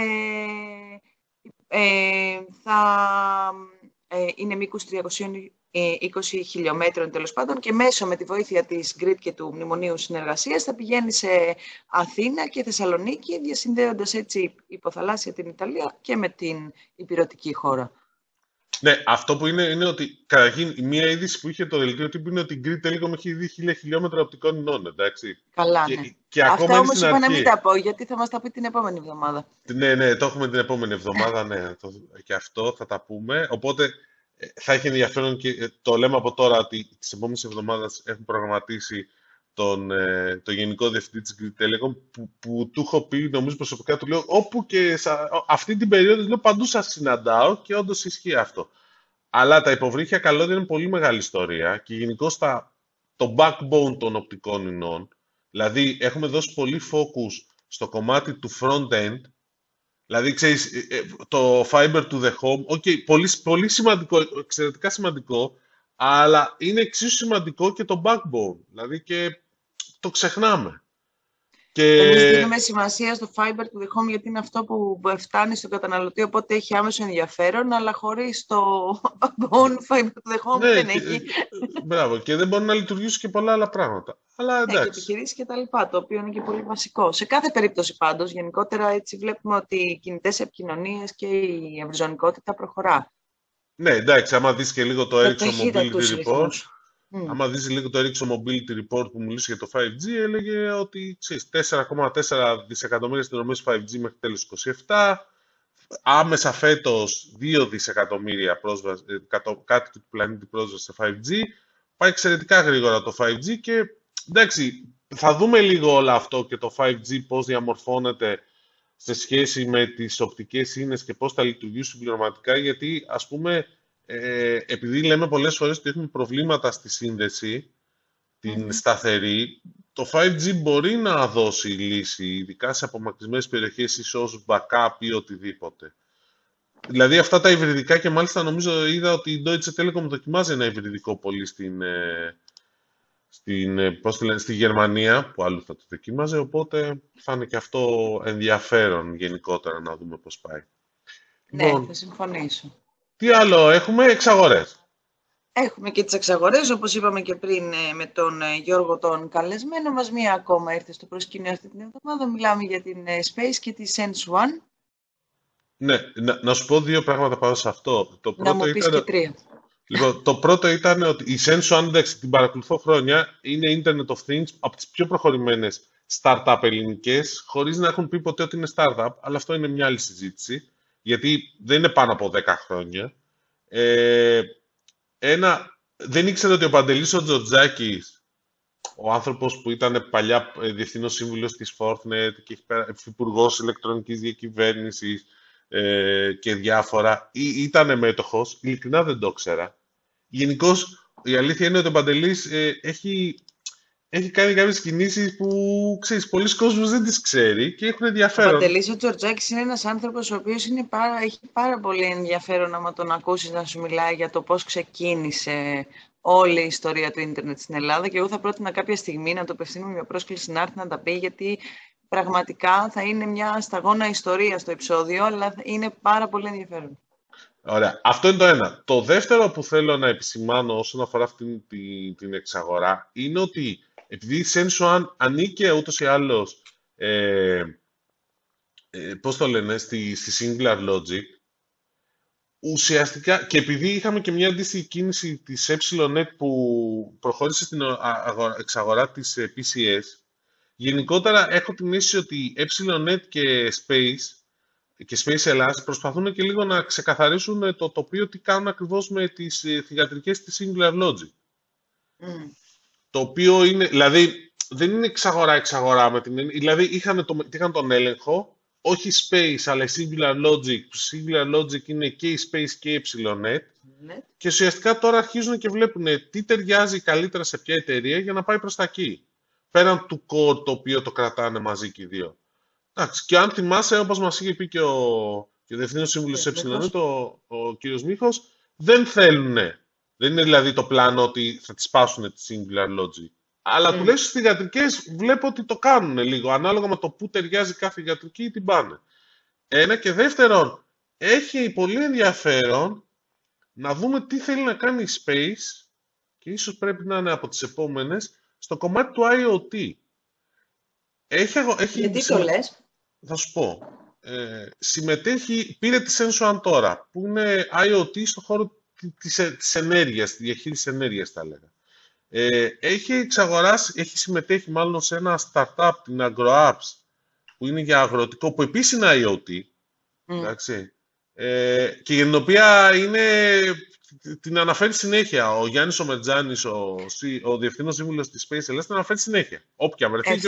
ε, θα ε, είναι μήκους 320 χιλιόμετρων τέλος πάντων και μέσω με τη βοήθεια της GRID και του Μνημονίου Συνεργασίας θα πηγαίνει σε Αθήνα και Θεσσαλονίκη διασυνδέοντας έτσι υποθαλάσσια την Ιταλία και με την υπηρετική χώρα. Ναι, αυτό που είναι είναι ότι καταρχήν μία είδηση που είχε το δελτίο τύπου είναι ότι η Greek Telecom έχει δει χίλια χιλιόμετρα οπτικών ινών, εντάξει. Καλά, και, ναι. Και Αυτά ακόμα όμως είπα να μην τα πω, γιατί θα μας τα πει την επόμενη εβδομάδα. Ναι, ναι, το έχουμε την επόμενη εβδομάδα, ναι, το, και αυτό θα τα πούμε. Οπότε ε, θα έχει ενδιαφέρον και ε, το λέμε από τώρα ότι τις επόμενες εβδομάδες έχουν προγραμματίσει τον, ε, το Γενικό Διευθυντή της Greek Telecom που, που του έχω πει, νομίζω προσωπικά του λέω, όπου και σα, αυτή την περίοδο λέω, παντού σας συναντάω και όντως ισχύει αυτό. Αλλά τα υποβρύχια καλώδια είναι πολύ μεγάλη ιστορία και γενικώ το backbone των οπτικών ινών, δηλαδή έχουμε δώσει πολύ focus στο κομμάτι του front-end, δηλαδή ξέρεις, ε, ε, το fiber to the home, okay, πολύ, πολύ σημαντικό, εξαιρετικά σημαντικό, αλλά είναι εξίσου σημαντικό και το backbone, δηλαδή και το ξεχνάμε. Και... Εμείς δίνουμε σημασία στο fiber to the home γιατί είναι αυτό που φτάνει στον καταναλωτή, οπότε έχει άμεσο ενδιαφέρον, αλλά χωρίς το backbone fiber to the home ναι, δεν έχει. Μπράβο, και δεν μπορεί να λειτουργήσει και πολλά άλλα πράγματα. Αλλά εντάξει. Έχει επιχειρήσεις και τα λοιπά, το οποίο είναι και πολύ βασικό. Σε κάθε περίπτωση πάντως, γενικότερα έτσι βλέπουμε ότι οι κινητές επικοινωνίες και η ευρυζωνικότητα προχωρά. Ναι, εντάξει, άμα δεις και λίγο το Ericsson Mobility Report, Mm. Άμα δεις λίγο το Ericsson Mobility Report που μιλούσε για το 5G, έλεγε ότι 4,4 δισεκατομμύρια συνδρομές 5G μέχρι τέλος 27, άμεσα φέτος 2 δισεκατομμύρια πρόσβαση, ε, κάτι του πλανήτη πρόσβαση σε 5G. Πάει εξαιρετικά γρήγορα το 5G και εντάξει, θα δούμε λίγο όλο αυτό και το 5G πώς διαμορφώνεται σε σχέση με τις οπτικές ίνες και πώς θα λειτουργήσουν πληρωματικά, γιατί ας πούμε ε, επειδή λέμε πολλές φορές ότι έχουμε προβλήματα στη σύνδεση, την σταθερή, το 5G μπορεί να δώσει λύση, ειδικά σε απομακρυσμένες περιοχές ή ως backup ή οτιδήποτε. Δηλαδή αυτά τα υβριδικά και μάλιστα νομίζω είδα ότι η Deutsche Telekom δοκιμάζει ένα υβριδικό πολύ στην, ε, στην, ε, πώς λένε, στη Γερμανία, που άλλο θα το δοκίμαζε, οπότε θα είναι και αυτό ενδιαφέρον γενικότερα να δούμε πώς πάει. Ναι, λοιπόν, θα συμφωνήσω. Τι άλλο έχουμε, εξαγορές. Έχουμε και τις εξαγορές, όπως είπαμε και πριν ε, με τον ε, Γιώργο τον καλεσμένο μας. Μία ακόμα ήρθε στο προσκήνιο αυτή την εβδομάδα. Μιλάμε για την ε, Space και τη Sense One. Ναι, να, να σου πω δύο πράγματα πάνω σε αυτό. Το πρώτο να μου πεις ήταν... και τρία. Λοιπόν, το πρώτο ήταν ότι η Sense One, εντάξει, την παρακολουθώ χρόνια, είναι Internet of Things από τις πιο προχωρημένες startup ελληνικές, χωρίς να έχουν πει ποτέ ότι είναι startup, αλλά αυτό είναι μια άλλη συζήτηση γιατί δεν είναι πάνω από 10 χρόνια. Ε, ένα, δεν ήξερα ότι ο Παντελής ο Τζοτζάκης, ο άνθρωπος που ήταν παλιά ε, διευθύνος σύμβουλος της Fortnet και υπουργό ηλεκτρονικής διακυβέρνησης ε, και διάφορα, ή, ήταν μέτοχος, ειλικρινά δεν το ήξερα. Γενικώς, η αλήθεια είναι ότι ο Παντελής ε, έχει έχει κάνει κάποιες κινήσεις που ξέρεις, πολλοί κόσμοι δεν τις ξέρει και έχουν ενδιαφέρον. Ο Παντελής ο Τζορτζάκης είναι ένας άνθρωπος ο οποίος έχει πάρα πολύ ενδιαφέρον άμα τον ακούσεις να σου μιλάει για το πώς ξεκίνησε όλη η ιστορία του ίντερνετ στην Ελλάδα. Και εγώ θα πρότεινα κάποια στιγμή να το απευθύνουμε μια πρόσκληση να έρθει να τα πει, γιατί πραγματικά θα είναι μια σταγόνα ιστορίας στο επεισόδιο, αλλά είναι πάρα πολύ ενδιαφέρον. Ωραία. Αυτό είναι το ένα. Το δεύτερο που θέλω να επισημάνω όσον αφορά αυτή την, την εξαγορά είναι ότι επειδή η Sensuan ανήκε ούτως ή άλλως, ε, ε, πώς το λένε, στη, στη Singular Logic, ουσιαστικά, και επειδή είχαμε και μια αντίστοιχη κίνηση της EpsilonNet που προχώρησε στην εξαγορά της ε, PCS, γενικότερα έχω την αίσθηση ότι EpsilonNet και Space και Space Ελλάς προσπαθούν και λίγο να ξεκαθαρίσουν το τοπίο τι κάνουν ακριβώς με τις ε, θηγατρικές της Singular Logic. Mm το οποίο είναι, δηλαδή δεν είναι εξαγορά-εξαγορά με την δηλαδή είχαν, το, είχαν τον έλεγχο, όχι Space αλλά η Singular Logic, που Singular Logic είναι και η Space και η Epsilonet ναι. και ουσιαστικά τώρα αρχίζουν και βλέπουν τι ταιριάζει καλύτερα σε ποια εταιρεία για να πάει προς τα εκεί. Πέραν του core το οποίο το κρατάνε μαζί και οι δύο. Εντάξει, και αν θυμάσαι, όπως μας είχε πει και ο, και ο Διευθύνος Σύμβουλος Epsilonet, ο, ο κύριος Μίχος, δεν θέλουν δεν είναι δηλαδή το πλάνο ότι θα τις πάσουν τη singular logic. Αλλά mm. τουλάχιστον στις θηγατρικές βλέπω ότι το κάνουν λίγο, ανάλογα με το που ταιριάζει κάθε θηγατρική ή την πάνε. Ένα και δεύτερον, έχει πολύ ενδιαφέρον να δούμε τι θέλει να κάνει η Space και ίσως πρέπει να είναι από τις επόμενες στο κομμάτι του IoT. Έχει, έχει, Γιατί το λες; Θα σου πω. Ε, συμμετέχει, πήρε τη Sensuan τώρα, που είναι IoT στο χώρο της, ε, της ενέργειας, τη διαχείριση ενέργειας θα έλεγα. Ε, έχει εξαγοράσει, έχει συμμετέχει μάλλον σε ένα startup, την AgroApps, που είναι για αγροτικό, που επίσης είναι IoT, εντάξει, ε, και για την οποία είναι την αναφέρει συνέχεια. Ο Γιάννης Ομετζάνης, ο, ο διευθύνων σύμβουλος της Space Ελλάς, την αναφέρει συνέχεια. Όποια βρεθεί.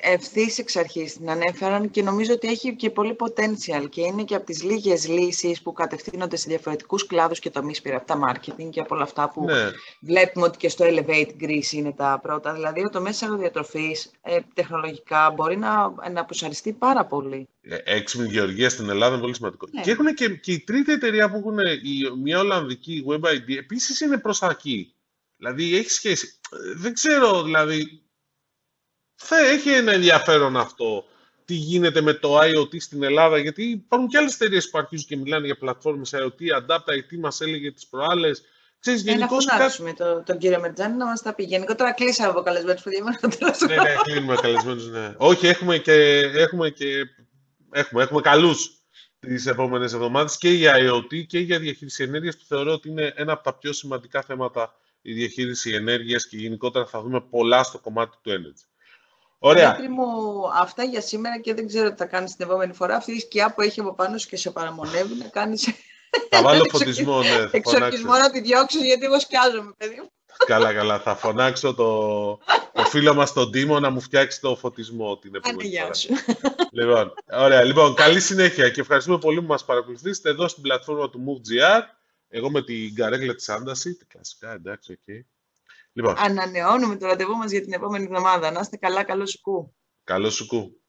Ευθύς εξ αρχής την ανέφεραν και νομίζω ότι έχει και πολύ potential και είναι και από τις λίγες λύσεις που κατευθύνονται σε διαφορετικούς κλάδους και τομείς πέρα από τα marketing και από όλα αυτά που ναι. βλέπουμε ότι και στο Elevate Greece είναι τα πρώτα. Δηλαδή, ο τομέας της αγροδιατροφή ε, τεχνολογικά μπορεί να, να αποσαριστεί πάρα πολύ. Ε, έξυπνη γεωργία στην Ελλάδα είναι πολύ σημαντικό. Ναι. Και έχουν και, και η τρίτη εταιρεία που έχουν, η, μια Ολλανδική WebID, επίσης είναι προ τα εκεί. Δηλαδή έχει σχέση. Δεν ξέρω, δηλαδή. θα έχει ένα ενδιαφέρον αυτό τι γίνεται με το IoT στην Ελλάδα, γιατί υπάρχουν και άλλες εταιρείες που αρχίζουν και μιλάνε για πλατφόρμες IoT, Adapt IT μας έλεγε τις προάλλες, Ξέρεις, ε, γενικώς, να φωνάξουμε κάτι... το, τον κύριο Μερτζάνη να μας τα πει. Γενικότερα κλείσαμε από καλεσμένους που Ναι, ναι, κλείνουμε καλεσμένους, ναι. Όχι, έχουμε και, έχουμε και έχουμε, έχουμε καλούς τις επόμενες εβδομάδες και για IoT και για διαχείριση ενέργειας που θεωρώ ότι είναι ένα από τα πιο σημαντικά θέματα η διαχείριση ενέργειας και γενικότερα θα δούμε πολλά στο κομμάτι του energy. Ωραία. Δημήτρη μου, αυτά για σήμερα και δεν ξέρω τι θα κάνεις την επόμενη φορά. Αυτή η σκιά που έχει από πάνω σου και σε παραμονεύει να κάνει. Θα βάλω φωτισμό, ναι. Εξορκισμό να τη διώξω γιατί εγώ σκιάζομαι, παιδί μου. Καλά, καλά. Θα φωνάξω το, το φίλο μας τον Τίμο να μου φτιάξει το φωτισμό την επόμενη φορά. Σου. Λοιπόν, ωραία. Λοιπόν, καλή συνέχεια και ευχαριστούμε πολύ που μας παρακολουθήσετε εδώ στην πλατφόρμα του MoveGR. Εγώ με την καρέκλα της Άνταση. Κλασικά, εντάξει, ok. Okay. Λοιπόν. Ανανεώνουμε το ραντεβού μας για την επόμενη εβδομάδα. Να είστε καλά, καλό σουκού. Καλό σουκού.